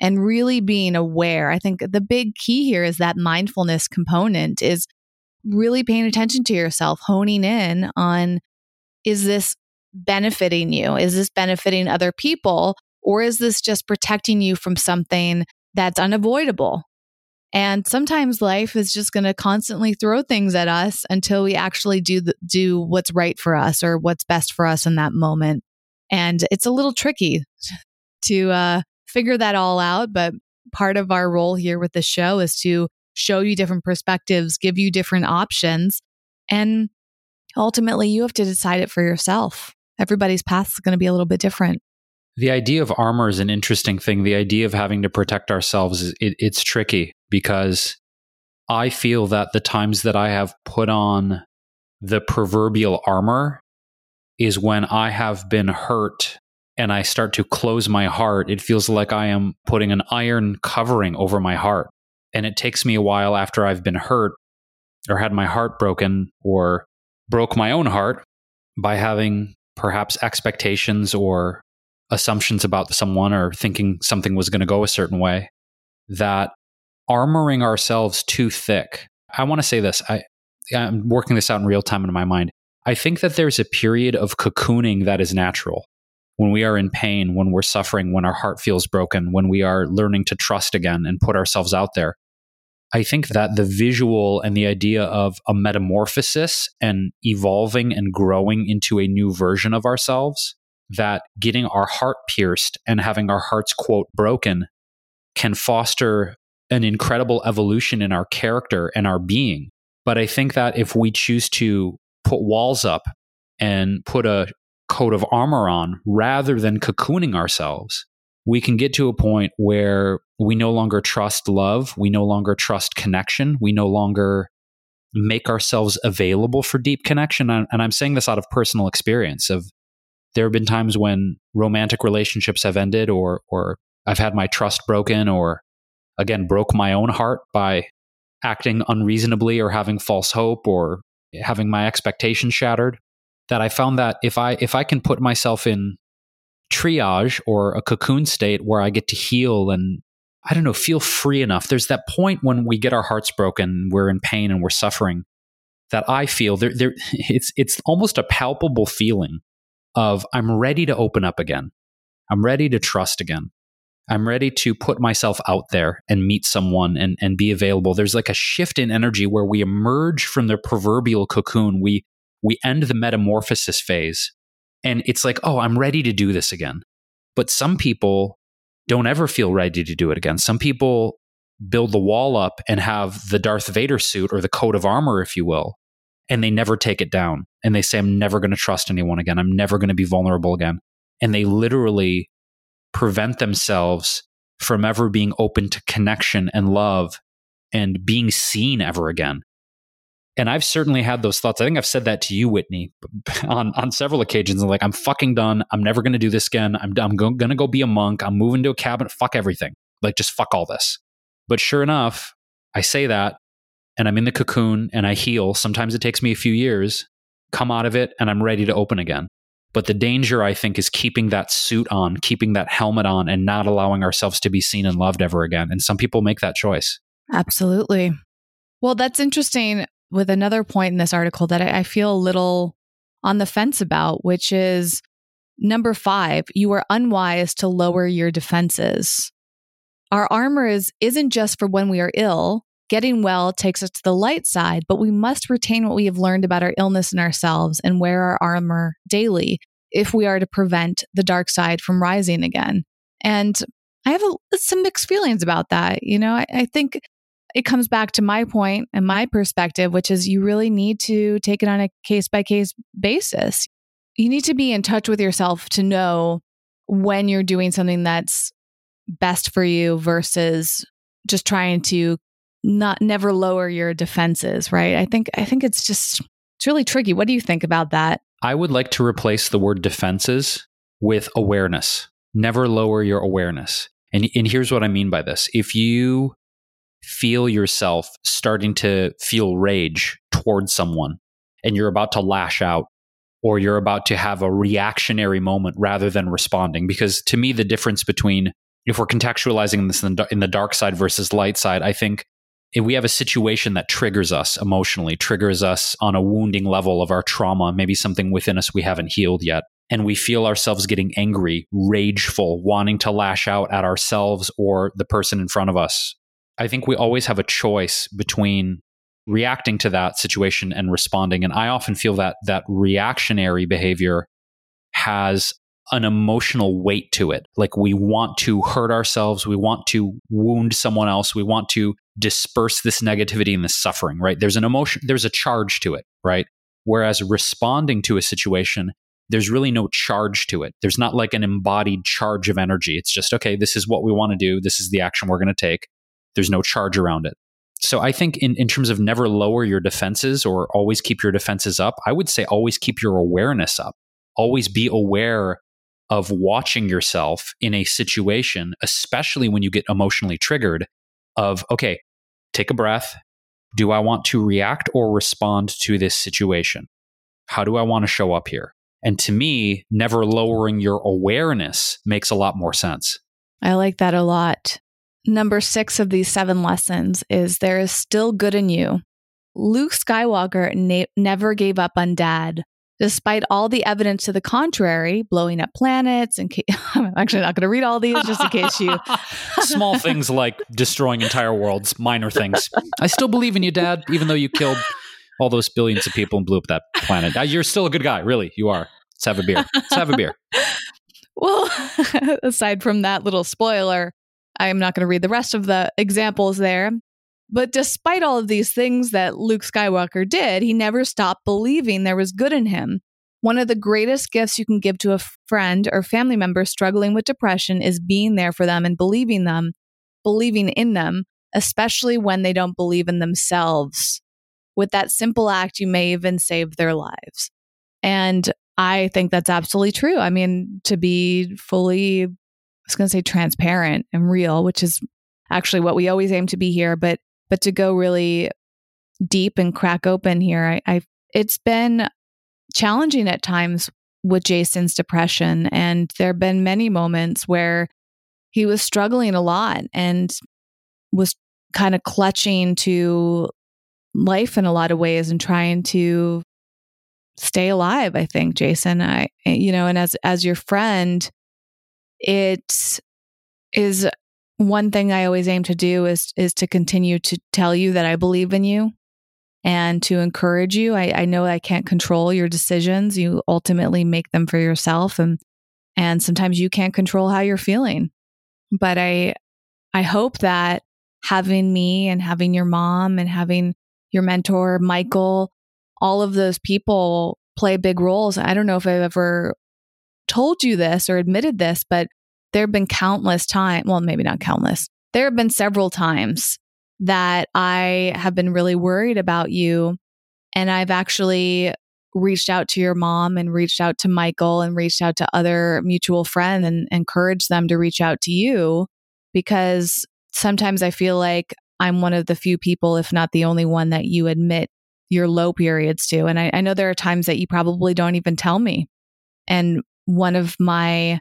And really being aware. I think the big key here is that mindfulness component is really paying attention to yourself, honing in on is this benefiting you? Is this benefiting other people? Or is this just protecting you from something that's unavoidable? And sometimes life is just going to constantly throw things at us until we actually do the, do what's right for us or what's best for us in that moment. And it's a little tricky to uh, figure that all out. But part of our role here with the show is to show you different perspectives, give you different options. And ultimately, you have to decide it for yourself. Everybody's path is going to be a little bit different. The idea of armor is an interesting thing. The idea of having to protect ourselves, it, it's tricky because I feel that the times that I have put on the proverbial armor is when I have been hurt and I start to close my heart. It feels like I am putting an iron covering over my heart. And it takes me a while after I've been hurt or had my heart broken or broke my own heart by having perhaps expectations or assumptions about someone or thinking something was going to go a certain way that armoring ourselves too thick. I want to say this. I, I'm working this out in real time in my mind. I think that there's a period of cocooning that is natural. When we are in pain, when we're suffering, when our heart feels broken, when we are learning to trust again and put ourselves out there. I think that the visual and the idea of a metamorphosis and evolving and growing into a new version of ourselves that getting our heart pierced and having our hearts, quote, broken can foster an incredible evolution in our character and our being. But I think that if we choose to put walls up and put a coat of armor on rather than cocooning ourselves, we can get to a point where we no longer trust love, we no longer trust connection, we no longer make ourselves available for deep connection. And I'm saying this out of personal experience of there have been times when romantic relationships have ended or or I've had my trust broken or again broke my own heart by acting unreasonably or having false hope or having my expectations shattered that I found that if I if I can put myself in triage or a cocoon state where I get to heal and I don't know feel free enough there's that point when we get our hearts broken we're in pain and we're suffering that I feel there there it's it's almost a palpable feeling of I'm ready to open up again. I'm ready to trust again. I'm ready to put myself out there and meet someone and, and be available. There's like a shift in energy where we emerge from the proverbial cocoon. We we end the metamorphosis phase. And it's like, oh, I'm ready to do this again. But some people don't ever feel ready to do it again. Some people build the wall up and have the Darth Vader suit or the coat of armor, if you will, and they never take it down. And they say, I'm never going to trust anyone again. I'm never going to be vulnerable again. And they literally prevent themselves from ever being open to connection and love and being seen ever again. And I've certainly had those thoughts. I think I've said that to you, Whitney, on, on several occasions. I'm like, I'm fucking done. I'm never going to do this again. I'm, I'm go- going to go be a monk. I'm moving to a cabin. Fuck everything. Like, just fuck all this. But sure enough, I say that and I'm in the cocoon and I heal. Sometimes it takes me a few years, come out of it, and I'm ready to open again. But the danger, I think, is keeping that suit on, keeping that helmet on, and not allowing ourselves to be seen and loved ever again. And some people make that choice. Absolutely. Well, that's interesting with another point in this article that I, feel a little on the fence about, which is number five, you are unwise to lower your defenses. Our armor is, isn't just for when we are ill, Getting well takes us to the light side, but we must retain what we have learned about our illness and ourselves and wear our armor daily if we are to prevent the dark side from rising again. And I have a, some mixed feelings about that. You know, I, I think it comes back to my point and my perspective, which is you really need to take it on a case by case basis. You need to be in touch with yourself to know when you're doing something that's best for you versus just trying to not never lower your defenses, right? I think I think it's just it's really tricky. What do you think about that? I would like to replace the word defenses with awareness. Never lower your awareness. And and here's what I mean by this. If you feel yourself starting to feel rage towards someone and you're about to lash out or you're about to have a reactionary moment rather than responding because to me the difference between if we're contextualizing this in the, in the dark side versus light side i think Eh, we have a situation that triggers us emotionally, triggers us on a wounding level of our trauma, maybe something within us we haven't healed yet, and we feel ourselves getting angry, rageful, wanting to lash out at ourselves or the person in front of us, I think we always have a choice between reacting to that situation and responding. And I often feel that that reactionary behavior has an emotional weight to it. Like we want to hurt ourselves, we want to wound someone else, we want to disperse this negativity and this suffering, right? There's an emotion, there's a charge to it, right? Whereas responding to a situation, there's really no charge to it. There's not like an embodied charge of energy. It's just, okay, this is what we want to do. This is the action we're going to take. There's no charge around it. So I think in, in terms of never lower your defenses or always keep your defenses up, I would say always keep your awareness up. Always be aware of watching yourself in a situation, especially when you get emotionally triggered, of, okay, take a breath. Do I want to react or respond to this situation? How do I want to show up here? And to me, never lowering your awareness makes a lot more sense. I like that a lot. Number six of these seven lessons is there is still good in you. Luke Skywalker never gave up on dad, despite all the evidence to the contrary, blowing up planets. And ca- I'm actually not going to read all these just in case you. Small things like destroying entire worlds, minor things. I still believe in you, Dad, even though you killed all those billions of people and blew up that planet. Uh, you're still a good guy, really. You are. Let's have a beer. Let's have a beer. Well, aside from that little spoiler, I'm not going to read the rest of the examples there. But despite all of these things that Luke Skywalker did, he never stopped believing there was good in him. One of the greatest gifts you can give to a friend or family member struggling with depression is being there for them and believing them, believing in them, especially when they don't believe in themselves. With that simple act, you may even save their lives. And I think that's absolutely true. I mean, to be fully, I was going to say transparent and real, which is actually what we always aim to be here, but but to go really deep and crack open here, I, I it's been challenging at times with Jason's depression. And there have been many moments where he was struggling a lot and was kind of clutching to life in a lot of ways and trying to stay alive i think jason i you know and as as your friend it is one thing I always aim to do is is to continue to tell you that I believe in you and to encourage you. I, I know I can't control your decisions. You ultimately make them for yourself and and sometimes you can't control how you're feeling. But I I hope that having me and having your mom and having your mentor, Michael, all of those people play big roles. I don't know if I've ever told you this or admitted this, but there have been countless times, well, maybe not countless, there have been several times that I have been really worried about you. And I've actually reached out to your mom and reached out to Michael and reached out to other mutual friends and encouraged them to reach out to you because sometimes I feel like I'm one of the few people, if not the only one, that you admit your low periods to. And I, I know there are times that you probably don't even tell me. And one of my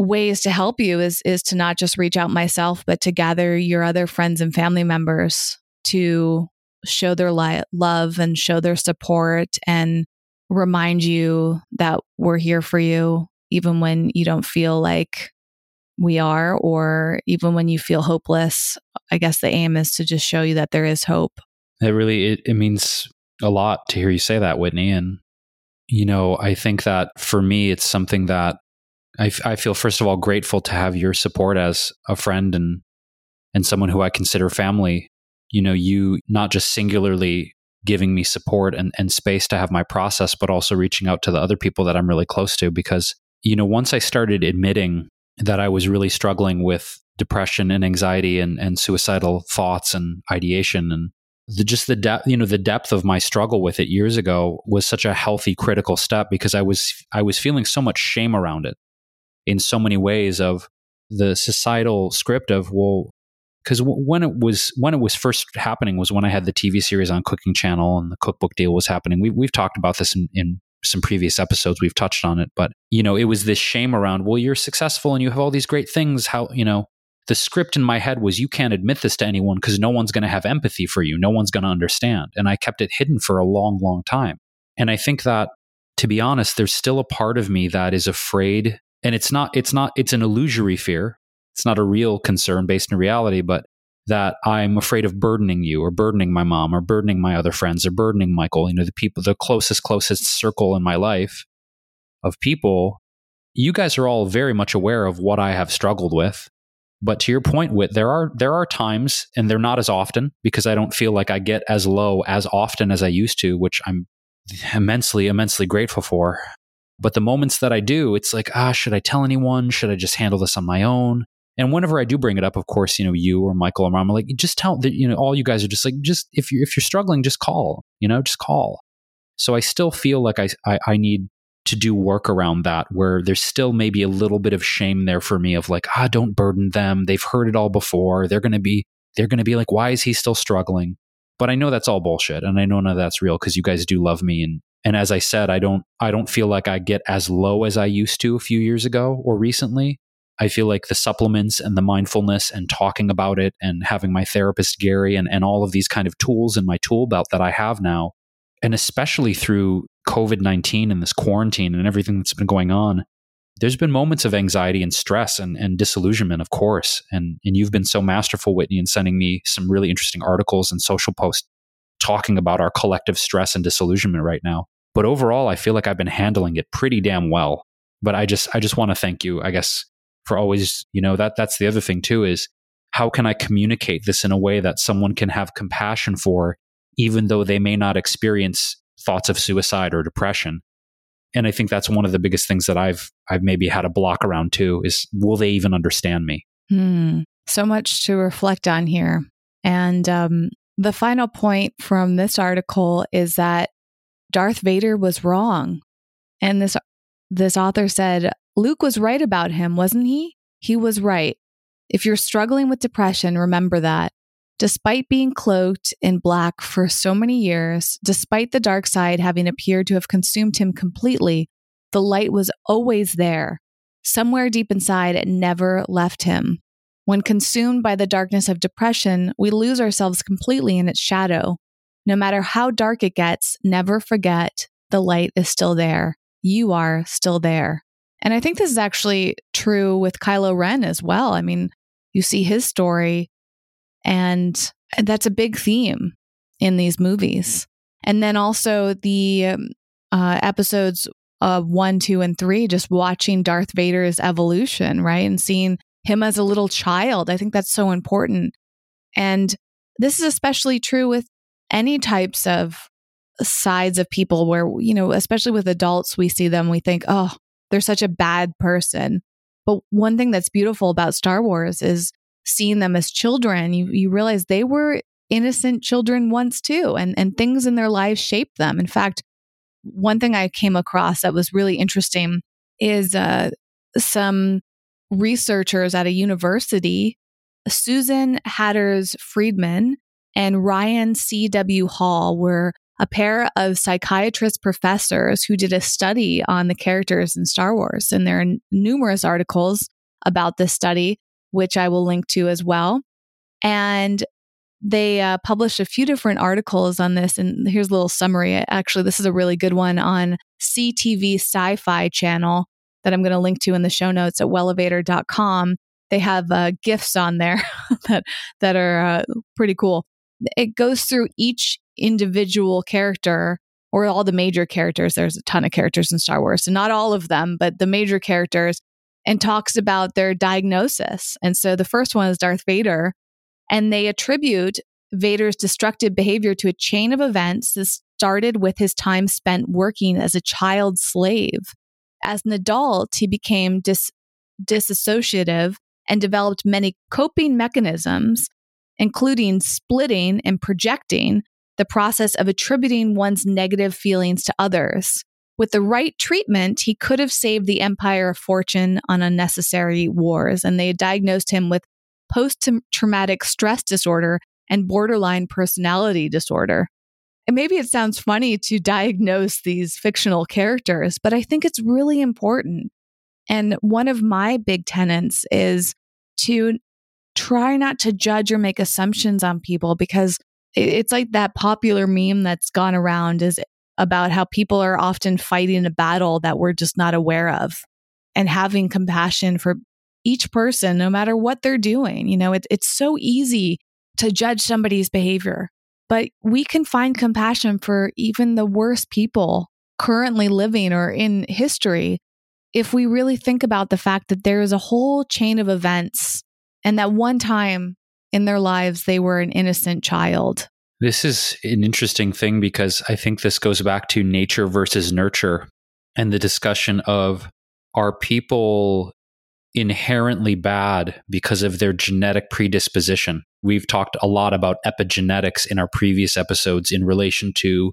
ways to help you is is to not just reach out myself but to gather your other friends and family members to show their li- love and show their support and remind you that we're here for you even when you don't feel like we are or even when you feel hopeless. I guess the aim is to just show you that there is hope. It really it, it means a lot to hear you say that whitney. And you know i think that for me it's something that I, feel first of all grateful to have your support as a friend and and someone who I consider family you know, you not just singularly giving me support and, and space to have my process, but also reaching out to the other people that I'm really close to. Because, you know, once I started admitting that I was really struggling with depression and anxiety and, and suicidal thoughts and ideation and the, just the depth, you know, the depth of my struggle with it years ago was such a healthy, critical step because I was, I was feeling so much shame around it in so many ways of the societal script of, well, because when it was when it was first happening was when I had the TV series on Cooking Channel and the cookbook deal was happening. We, we've talked about this in, in some previous episodes. We've touched on it, but you know, it was this shame around. Well, you're successful and you have all these great things. How you know? The script in my head was you can't admit this to anyone because no one's going to have empathy for you. No one's going to understand. And I kept it hidden for a long, long time. And I think that, to be honest, there's still a part of me that is afraid. And it's not, it's not, it's an illusory fear it's not a real concern based in reality, but that I'm afraid of burdening you or burdening my mom or burdening my other friends or burdening Michael, you know, the people, the closest, closest circle in my life of people. You guys are all very much aware of what I have struggled with. But to your point, Whit, there are there are times, and they're not as often because I don't feel like I get as low as often as I used to, which I'm immensely, immensely grateful for. But the moments that I do, it's like, ah, should I tell anyone? Should I just handle this on my own? And whenever I do bring it up, of course, you know, you or Michael or Mom, like, just tell that, you know, all you guys are just like, just if you're, if you're struggling, just call, you know, just call. So I still feel like I, I, I need to do work around that where there's still maybe a little bit of shame there for me of like, ah, don't burden them. They've heard it all before. They're going to be, they're going to be like, why is he still struggling? But I know that's all bullshit. And I know none of that's real because you guys do love me. And, and as I said, I don't, I don't feel like I get as low as I used to a few years ago or recently. I feel like the supplements and the mindfulness and talking about it and having my therapist, Gary, and, and all of these kind of tools in my tool belt that I have now, and especially through COVID 19 and this quarantine and everything that's been going on, there's been moments of anxiety and stress and, and disillusionment, of course. And, and you've been so masterful, Whitney, in sending me some really interesting articles and social posts talking about our collective stress and disillusionment right now. But overall, I feel like I've been handling it pretty damn well. But I just, I just want to thank you, I guess, for always, you know, that that's the other thing too is how can I communicate this in a way that someone can have compassion for, even though they may not experience thoughts of suicide or depression? And I think that's one of the biggest things that I've I've maybe had a block around too is will they even understand me? Hmm. So much to reflect on here. And um, the final point from this article is that Darth Vader was wrong. And this this author said Luke was right about him, wasn't he? He was right. If you're struggling with depression, remember that. Despite being cloaked in black for so many years, despite the dark side having appeared to have consumed him completely, the light was always there. Somewhere deep inside, it never left him. When consumed by the darkness of depression, we lose ourselves completely in its shadow. No matter how dark it gets, never forget the light is still there. You are still there. And I think this is actually true with Kylo Ren as well. I mean, you see his story, and that's a big theme in these movies. And then also the um, uh, episodes of one, two, and three, just watching Darth Vader's evolution, right? And seeing him as a little child. I think that's so important. And this is especially true with any types of sides of people where, you know, especially with adults, we see them, we think, oh, they're such a bad person. But one thing that's beautiful about Star Wars is seeing them as children. You you realize they were innocent children once too, and and things in their lives shaped them. In fact, one thing I came across that was really interesting is uh, some researchers at a university, Susan Hatters Friedman and Ryan C.W. Hall, were a pair of psychiatrist professors who did a study on the characters in Star Wars. And there are numerous articles about this study, which I will link to as well. And they uh, published a few different articles on this. And here's a little summary. Actually, this is a really good one on CTV Sci Fi channel that I'm going to link to in the show notes at wellevatr.com. They have uh, GIFs on there that, that are uh, pretty cool. It goes through each individual character or all the major characters. There's a ton of characters in Star Wars, so not all of them, but the major characters, and talks about their diagnosis. And so the first one is Darth Vader, and they attribute Vader's destructive behavior to a chain of events that started with his time spent working as a child slave. As an adult, he became dis- disassociative and developed many coping mechanisms, including splitting and projecting, the process of attributing one's negative feelings to others. With the right treatment, he could have saved the empire a fortune on unnecessary wars, and they diagnosed him with post traumatic stress disorder and borderline personality disorder. Maybe it sounds funny to diagnose these fictional characters, but I think it's really important. And one of my big tenets is to try not to judge or make assumptions on people because it's like that popular meme that's gone around is about how people are often fighting a battle that we're just not aware of and having compassion for each person no matter what they're doing you know it, it's so easy to judge somebody's behavior but we can find compassion for even the worst people currently living or in history if we really think about the fact that there is a whole chain of events and that one time in their lives they were an innocent child. This is an interesting thing because I think this goes back to nature versus nurture and the discussion of are people inherently bad because of their genetic predisposition? We've talked a lot about epigenetics in our previous episodes in relation to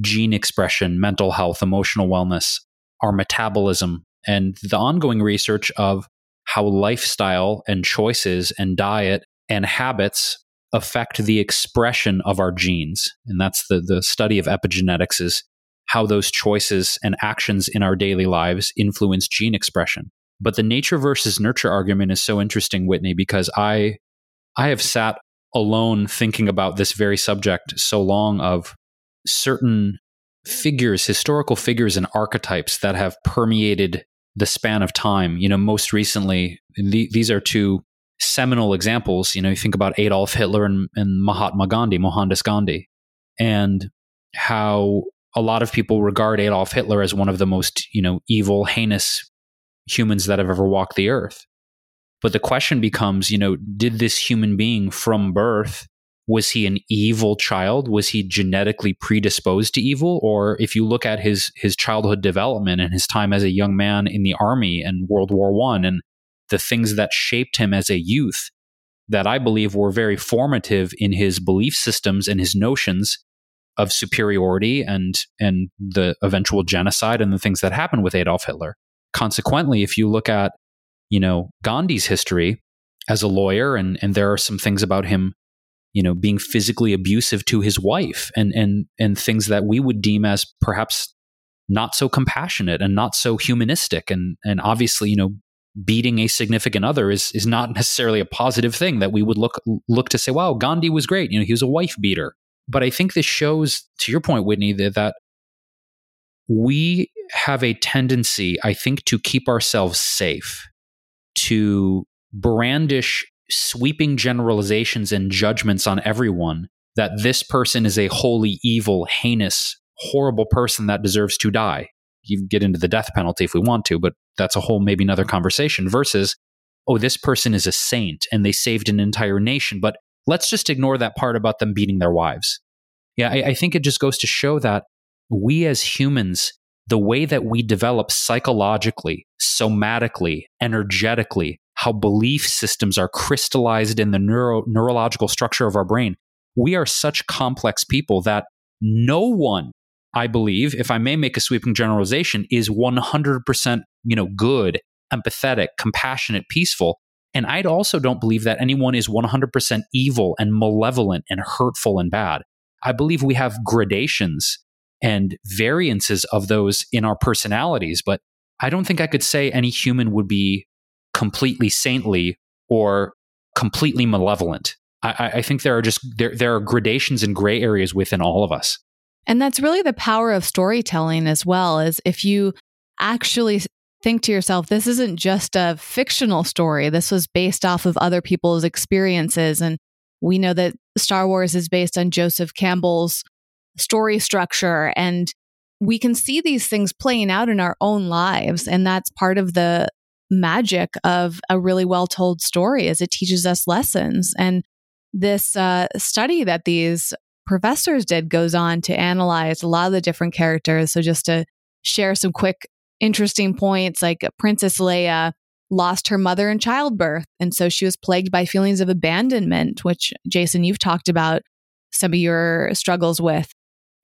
gene expression, mental health, emotional wellness, our metabolism, and the ongoing research of how lifestyle and choices and diet and habits affect the expression of our genes. And that's the, the study of epigenetics is how those choices and actions in our daily lives influence gene expression. But the nature versus nurture argument is so interesting, Whitney, because I I have sat alone thinking about this very subject so long of certain figures, historical figures and archetypes that have permeated the span of time. You know, most recently, the, these are two seminal examples. You know, you think about Adolf Hitler and, and Mahatma Gandhi, Mohandas Gandhi, and how a lot of people regard Adolf Hitler as one of the most, you know, evil, heinous humans that have ever walked the earth. But the question becomes, you know, did this human being from birth was he an evil child? Was he genetically predisposed to evil? Or if you look at his his childhood development and his time as a young man in the army and World War One and the things that shaped him as a youth that I believe were very formative in his belief systems and his notions of superiority and and the eventual genocide and the things that happened with Adolf Hitler. Consequently, if you look at, you know, Gandhi's history as a lawyer and and there are some things about him you know being physically abusive to his wife and and and things that we would deem as perhaps not so compassionate and not so humanistic. And and obviously you know beating a significant other is is not necessarily a positive thing that we would look look to say wow Gandhi was great. You know he was a wife beater. But i think this shows to your point whitney that, that we have a tendency i think to keep ourselves safe to brandish sweeping generalizations and judgments on everyone that this person is a wholly evil, heinous, horrible person that deserves to die. You get into the death penalty if we want to, but that's a whole maybe another conversation versus, oh, this person is a saint and they saved an entire nation. But let's just ignore that part about them beating their wives. Yeah, I, I think it just goes to show that we as humans, the way that we develop psychologically, somatically, energetically, how belief systems are crystallized in the neuro- neurological structure of our brain. We are such complex people that no one, I believe, if I may make a sweeping generalization, is 100% you know, good, empathetic, compassionate, peaceful. And I also don't believe that anyone is 100% evil and malevolent and hurtful and bad. I believe we have gradations and variances of those in our personalities, but I don't think I could say any human would be completely saintly or completely malevolent. I, I think there are just there there are gradations and gray areas within all of us. And that's really the power of storytelling as well, is if you actually think to yourself, this isn't just a fictional story. This was based off of other people's experiences. And we know that Star Wars is based on Joseph Campbell's story structure. And we can see these things playing out in our own lives. And that's part of the magic of a really well told story as it teaches us lessons. And this uh, study that these professors did goes on to analyze a lot of the different characters. So, just to share some quick, interesting points, like Princess Leia lost her mother in childbirth. And so she was plagued by feelings of abandonment, which, Jason, you've talked about some of your struggles with.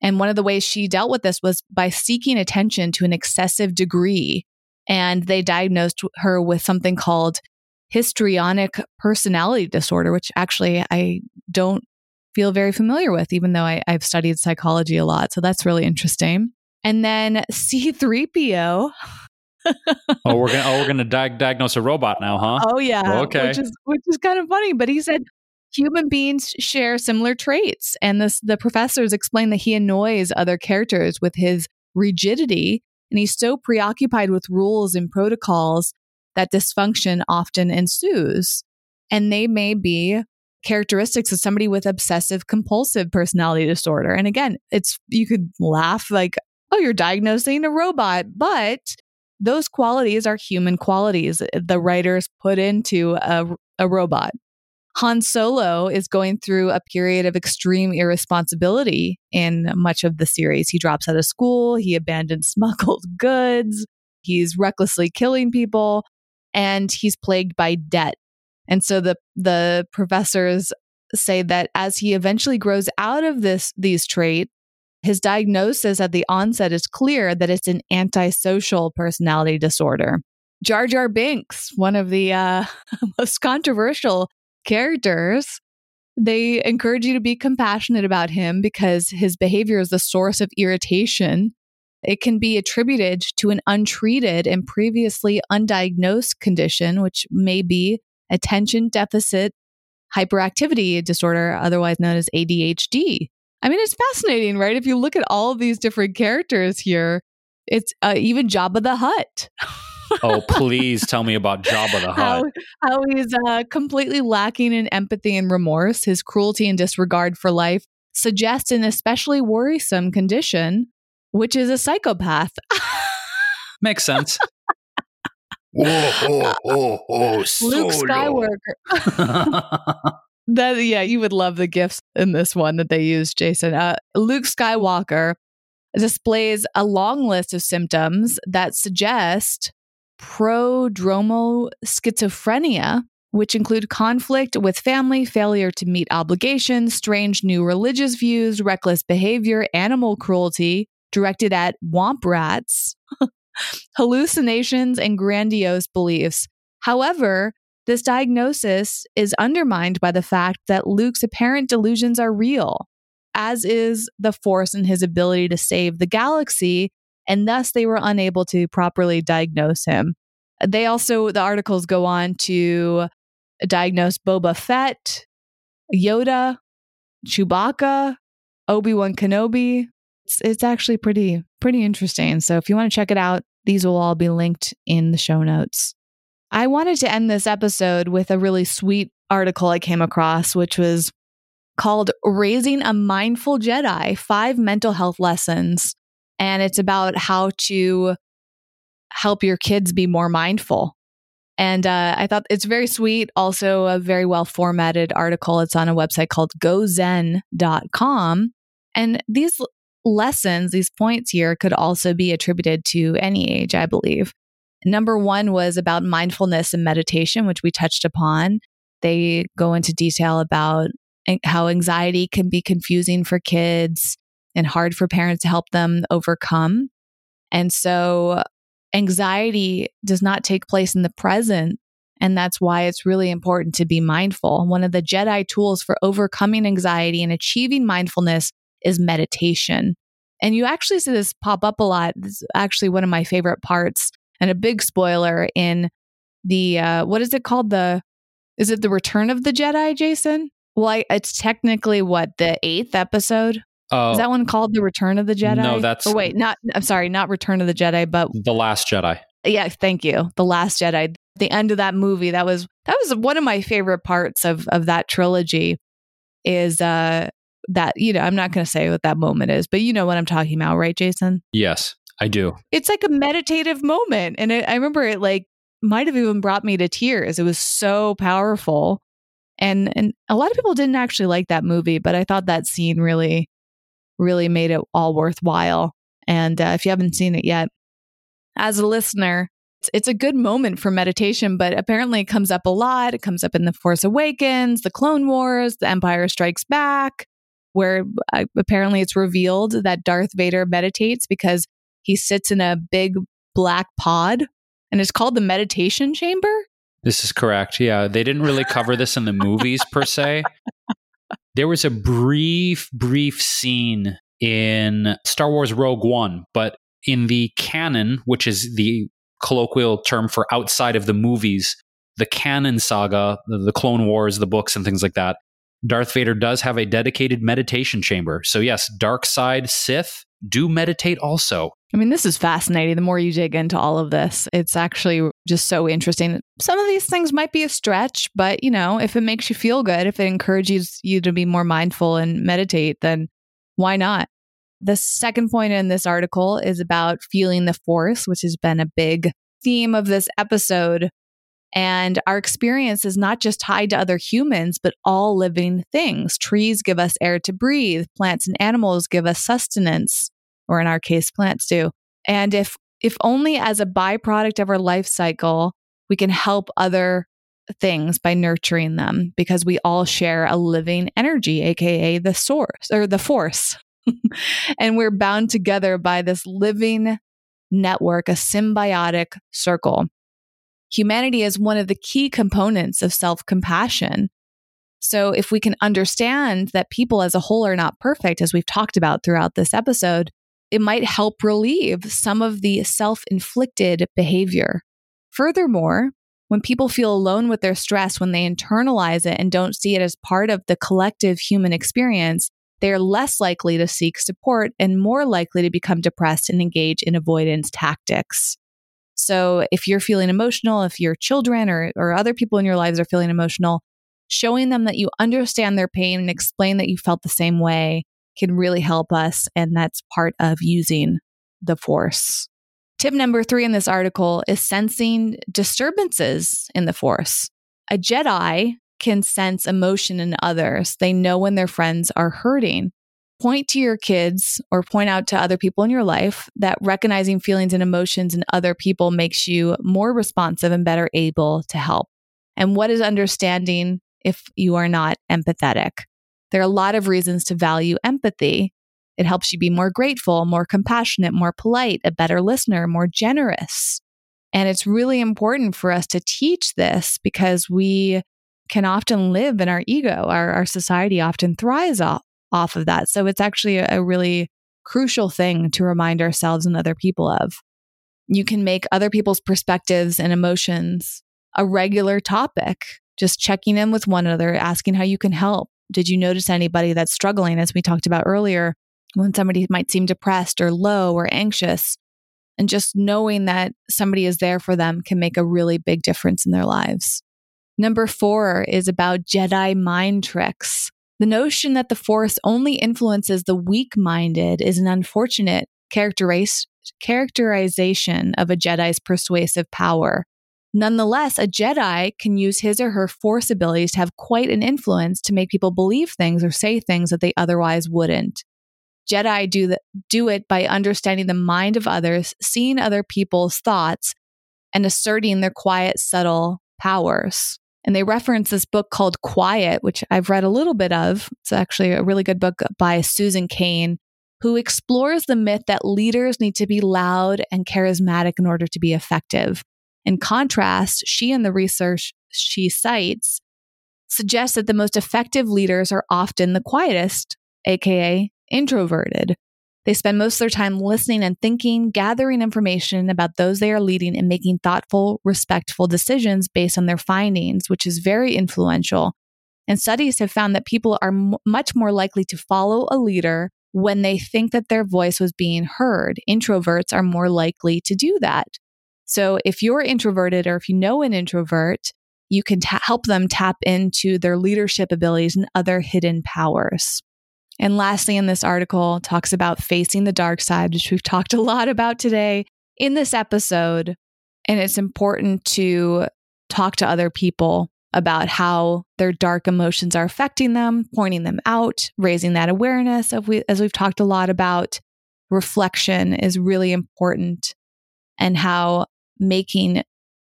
And one of the ways she dealt with this was by seeking attention to an excessive degree. And they diagnosed her with something called histrionic personality disorder, which actually I don't feel very familiar with, even though I, have studied psychology a lot. So that's really interesting. And then C3PO. oh, we're gonna oh we're gonna di- diagnose a robot now, huh? Oh yeah. Okay. Which is which is kind of funny, but he said human beings share similar traits, and this the professors explain that he annoys other characters with his rigidity, and he's so preoccupied with rules and protocols that dysfunction often ensues. And they may be characteristics of somebody with obsessive compulsive personality disorder. And again, it's, you could laugh like, oh, you're diagnosing a robot, but those qualities are human qualities the writers put into a, a robot. Han Solo is going through a period of extreme irresponsibility in much of the series. He drops out of school, he abandons smuggled goods, he's recklessly killing people and he's plagued by debt. And so the the professors say that as he eventually grows out of this these traits, his diagnosis at the onset is clear that it's an antisocial personality disorder. Jar Jar Binks, one of the uh, most controversial characters, they encourage you to be compassionate about him because his behavior is the source of irritation it can be attributed to an untreated and previously undiagnosed condition, which may be attention deficit hyperactivity disorder, otherwise known as ADHD. I mean, it's fascinating, right? If you look at all of these different characters here, it's uh, even Jabba the Hutt. oh, please tell me about Jabba the Hutt. How, how he's uh, completely lacking in empathy and remorse. His cruelty and disregard for life suggest an especially worrisome condition which is a psychopath. Makes sense. oh, oh, oh, oh, Luke Skywalker. that yeah, you would love the GIFs in this one that they used, Jason. Uh, Luke Skywalker displays a long list of symptoms that suggest prodromal schizophrenia, which include conflict with family, failure to meet obligations, strange new religious views, reckless behavior, animal cruelty, directed at womp rats, hallucinations, and grandiose beliefs. However, this diagnosis is undermined by the fact that Luke's apparent delusions are real, as is the force in his ability to save the galaxy, and thus they were unable to properly diagnose him. They also, the articles go on to diagnose Boba Fett, Yoda, Chewbacca, Obi Wan Kenobi, it's it's actually pretty pretty interesting. So if you want to check it out, these will all be linked in the show notes. I wanted to end this episode with a really sweet article I came across, which was called Raising a Mindful Jedi Five Mental Health Lessons. And it's about how to help your kids be more mindful. And uh, I thought it's very sweet, also a very well formatted article. It's on a website called gozen.com. And these lessons, these points here could also be attributed to any age, I believe. Number one was about mindfulness and meditation, which we touched upon. They go into detail about how anxiety can be confusing for kids and hard for parents to help them overcome. And so anxiety does not take place in the present. And that's why it's really important to be mindful. One of the Jedi tools for overcoming anxiety and achieving mindfulness is meditation. And you actually see this pop up a lot. Is actually one of my favorite parts and a big spoiler in the, uh, what is it called? The, is it the Return of the Jedi, Jason? Well, I, it's technically what, the eighth episode? Oh, is that one called The Return of the Jedi? No, that's. Oh, wait, not, I'm sorry, not Return of the Jedi, but The Last Jedi. Yeah, thank you. The Last Jedi. The end of that movie, that was that was one of my favorite parts of of that trilogy is uh that, you know, I'm not going to say what that moment is, but you know what I'm talking about, right, Jason? Yes, I do. It's like a meditative moment. And it, I remember it like might have even brought me to tears. It was so powerful. And and a lot of people didn't actually like that movie, but I thought that scene really, really made it all worthwhile. And uh, if you haven't seen it yet, as a listener, it's, it's a good moment for meditation, but apparently it comes up a lot. It comes up in The Force Awakens, The Clone Wars, The Empire Strikes Back, where uh, apparently it's revealed that Darth Vader meditates because he sits in a big black pod and it's called the meditation chamber. This is correct. Yeah. They didn't really cover this in the movies per se. There was a brief, brief scene in Star Wars Rogue One, but in the canon, which is the colloquial term for outside of the movies, the canon saga, the, Clone Wars, the books, and things like that, Darth Vader does have a dedicated meditation chamber. So, yes, dark side Sith do meditate also. I mean, this is fascinating. The more you dig into all of this, it's actually just so interesting. Some of these things might be a stretch, but you know, if it makes you feel good, if it encourages you to be more mindful and meditate, then why not? The second point in this article is about feeling the force, which has been a big theme of this episode. And our experience is not just tied to other humans, but all living things. Trees give us air to breathe, plants and animals give us sustenance, or in our case, plants do. And if if only as a byproduct of our life cycle, we can help other things by nurturing them because we all share a living energy, aka the source or the force. and we're bound together by this living network, a symbiotic circle. Humanity is one of the key components of self compassion. So, if we can understand that people as a whole are not perfect, as we've talked about throughout this episode, it might help relieve some of the self inflicted behavior. Furthermore, when people feel alone with their stress, when they internalize it and don't see it as part of the collective human experience, they are less likely to seek support and more likely to become depressed and engage in avoidance tactics. So, if you're feeling emotional, if your children or, or other people in your lives are feeling emotional, showing them that you understand their pain and explain that you felt the same way can really help us. And that's part of using the force. Tip number three in this article is sensing disturbances in the force. A Jedi can sense emotion in others. They know when their friends are hurting. Point to your kids or point out to other people in your life that recognizing feelings and emotions in other people makes you more responsive and better able to help. And what is understanding if you are not empathetic? There are a lot of reasons to value empathy. It helps you be more grateful, more compassionate, more polite, a better listener, more generous. And it's really important for us to teach this because we can often live in our ego. Our, our society often thrives off, off of that. So it's actually a, really crucial thing to remind ourselves and other people of. You can make other people's perspectives and emotions a regular topic, just checking in with one another, asking how you can help. Did you notice anybody that's struggling, as we talked about earlier, when somebody might seem depressed or low or anxious? And just knowing that somebody is there for them can make a really big difference in their lives. Number four is about Jedi mind tricks. The notion that the Force only influences the weak minded is an unfortunate characterization of a Jedi's persuasive power. Nonetheless, a Jedi can use his or her Force abilities to have quite an influence to make people believe things or say things that they otherwise wouldn't. Jedi do, do it by understanding the mind of others, seeing other people's thoughts, and asserting their quiet, subtle powers. And they reference this book called Quiet, which I've read a little bit of. It's actually a really good book by Susan Cain, who explores the myth that leaders need to be loud and charismatic in order to be effective. In contrast, she and the research she cites suggests that the most effective leaders are often the quietest, aka introverted. They spend most of their time listening and thinking, gathering information about those they are leading, and making thoughtful, respectful decisions based on their findings, which is very influential. And studies have found that people are m- much more likely to follow a leader when they think that their voice was being heard. Introverts are more likely to do that. So if you're introverted or if you know an introvert, you can ta- help them tap into their leadership abilities and other hidden powers. And lastly, in this article, talks about facing the dark side, which we've talked a lot about today in this episode. And it's important to talk to other people about how their dark emotions are affecting them, pointing them out, raising that awareness of we, as we've talked a lot about reflection is really important and how making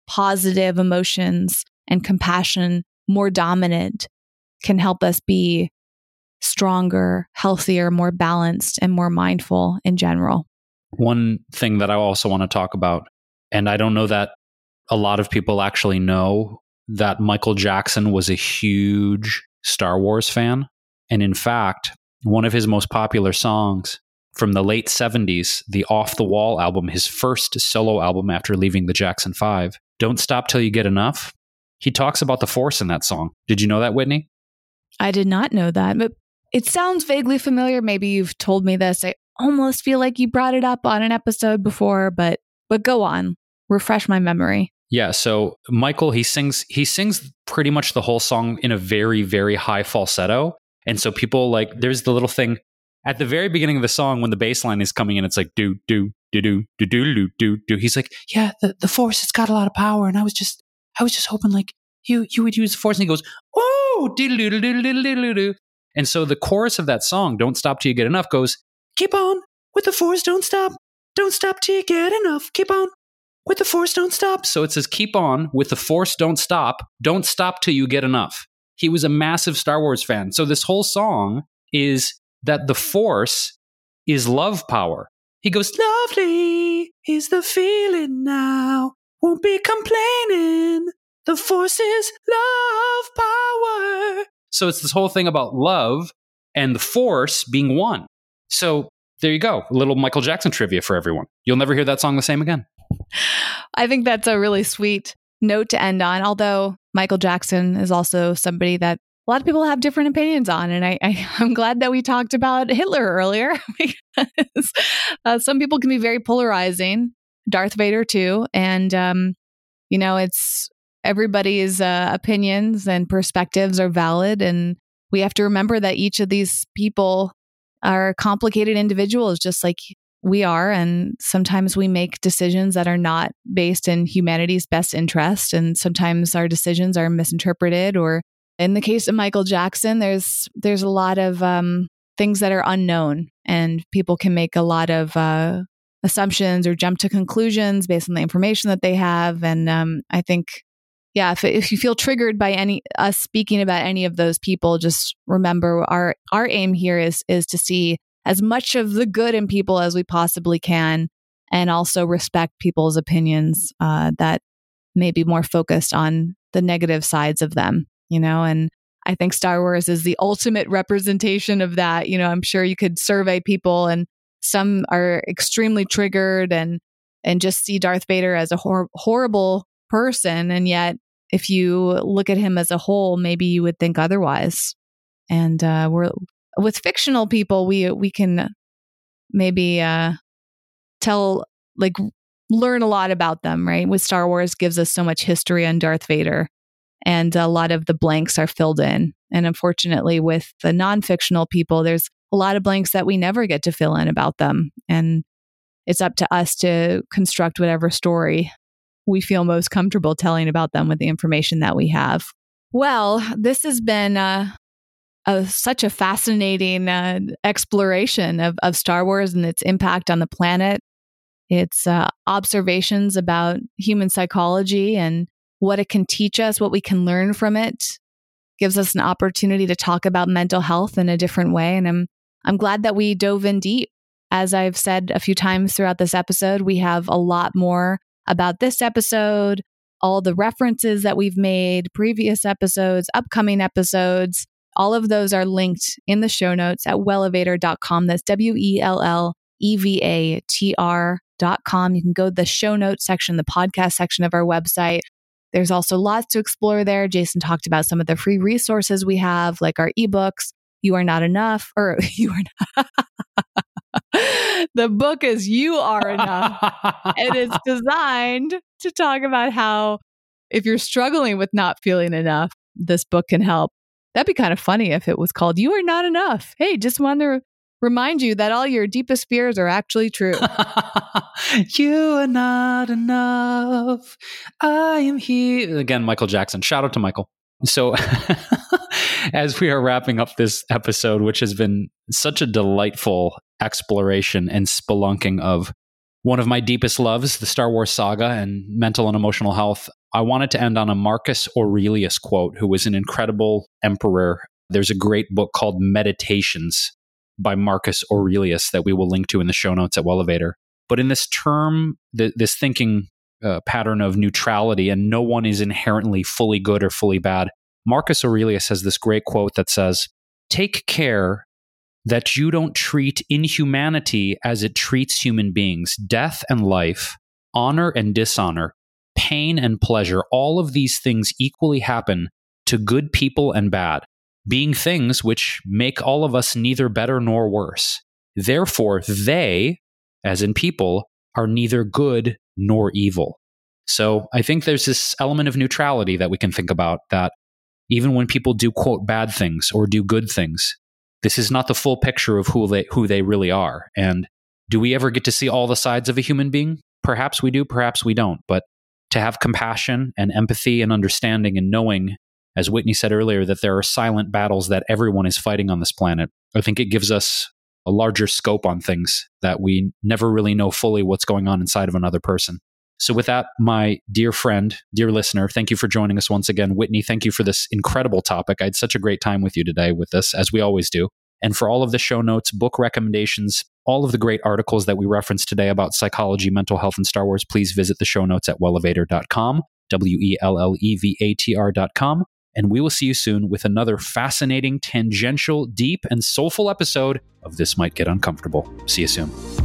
positive emotions and compassion more dominant can help us be stronger, healthier, more balanced, and more mindful in general. One thing that I also want to talk about, and I don't know that a lot of people actually know that Michael Jackson was a huge Star Wars fan. And in fact, one of his most popular songs from the late 70s, the Off the Wall album, his first solo album after leaving the Jackson 5, Don't Stop Till You Get Enough, he talks about the Force in that song. Did you know that, Whitney? I did not know that, but it sounds vaguely familiar. Maybe you've told me this. I almost feel like you brought it up on an episode before, but but go on. Refresh my memory. Yeah, so Michael he sings he sings pretty much the whole song in a very very high falsetto. And so people like there's the little thing at the very beginning of the song when the bass line is coming in it's like do do do do do do do do do he's like yeah the, the force has got a lot of power and I was just I was just hoping like you you would use the force and he goes oh diddle diddle diddle diddle diddle and so the chorus of that song don't stop till you get enough goes keep on with the force don't stop don't stop till you get enough keep on with the force don't stop. So it says keep on with the force don't stop. Don't stop till you get enough. He was a massive Star Wars fan. So this whole song is that the force is love power. He goes, Lovely is the feeling now. Won't be complaining. The force is love power. So it's this whole thing about love and the force being one. So there you go. A little Michael Jackson trivia for everyone. You'll never hear that song the same again. I think that's a really sweet note to end on. Although Michael Jackson is also somebody that a lot of people have different opinions on. And I, I, am glad that we talked about Hitler earlier because uh, some people can be very polarizing, Darth Vader too. And, um, you know, it's everybody's uh, opinions and perspectives are valid. And we have to remember that each of these people are complicated individuals, just like we are. And sometimes we make decisions that are not based in humanity's best interest. And sometimes our decisions are misinterpreted. Or in the case of Michael Jackson, there's there's a lot of um, things that are unknown, and people can make a lot of uh, assumptions or jump to conclusions based on the information that they have. And um, I think yeah, if, if you feel triggered by any us speaking about any of those people, just remember our our aim here is is to see as much of the good in people as we possibly can, and also respect people's opinions uh, that may be more focused on the negative sides of them. You know, and I think Star Wars is the ultimate representation of that. You know, I'm sure you could survey people, and some are extremely triggered and and just see Darth Vader as a hor- horrible person, and yet if you look at him as a whole, maybe you would think otherwise. And uh, we're with fictional people, we we can maybe uh, tell like learn a lot about them, right? With Star Wars gives us so much history on Darth Vader, and a lot of the blanks are filled in. And unfortunately, with the non-fictional people, there's a lot of blanks that we never get to fill in about them, and it's up to us to construct whatever story we feel most comfortable telling about them with the information that we have. Well, this has been uh, a, such a fascinating uh, exploration of, of Star Wars and its impact on the planet. Its uh, observations about human psychology and what it can teach us, what we can learn from it, gives us an opportunity to talk about mental health in a different way. And I'm I'm glad that we dove in deep. As I've said a few times throughout this episode, we have a lot more about this episode, all the references that we've made, previous episodes, upcoming episodes. All of those are linked in the show notes at wellevatr.com. That's W E L L E V A T R.com. You can go to the show notes section, the podcast section of our website. There's also lots to explore there. Jason talked about some of the free resources we have, like our ebooks, You Are Not Enough, or You Are Not. the book is You Are Enough. and it's designed to talk about how if you're struggling with not feeling enough, this book can help. That'd be kind of funny if it was called You Are Not Enough. Hey, just want to remind you that all your deepest fears are actually true. you are not enough. I am here. Again, Michael Jackson. Shout out to Michael. So, as we are wrapping up this episode, which has been such a delightful exploration and spelunking of one of my deepest loves, the Star Wars saga and mental and emotional health, I wanted to end on a Marcus Aurelius quote, who was an incredible emperor. There's a great book called Meditations by Marcus Aurelius that we will link to in the show notes at Wellevatr. But in this term, th- this thinking uh, pattern of neutrality, and no one is inherently fully good or fully bad, Marcus Aurelius has this great quote that says, Take care that you don't treat inhumanity as it treats human beings, death and life, honor and dishonor, pain and pleasure, all of these things equally happen to good people and bad, being things which make all of us neither better nor worse. Therefore, they, as in people, are neither good nor evil. So I think there's this element of neutrality that we can think about that even when people do quote bad things or do good things, this is not the full picture of who they who they really are. And do we ever get to see all the sides of a human being? Perhaps we do, perhaps we don't. But to have compassion and empathy and understanding and knowing, as Whitney said earlier, that there are silent battles that everyone is fighting on this planet, I think it gives us a larger scope on things that we never really know fully what's going on inside of another person. So, with that, my dear friend, dear listener, thank you for joining us once again. Whitney, thank you for this incredible topic. I had such a great time with you today with this, as we always do. And for all of the show notes, book recommendations, all of the great articles that we referenced today about psychology, mental health, and Star Wars, please visit the show notes at wellevatr.com, W E L L E V A T R.com. And we will see you soon with another fascinating, tangential, deep, and soulful episode of This Might Get Uncomfortable. See you soon.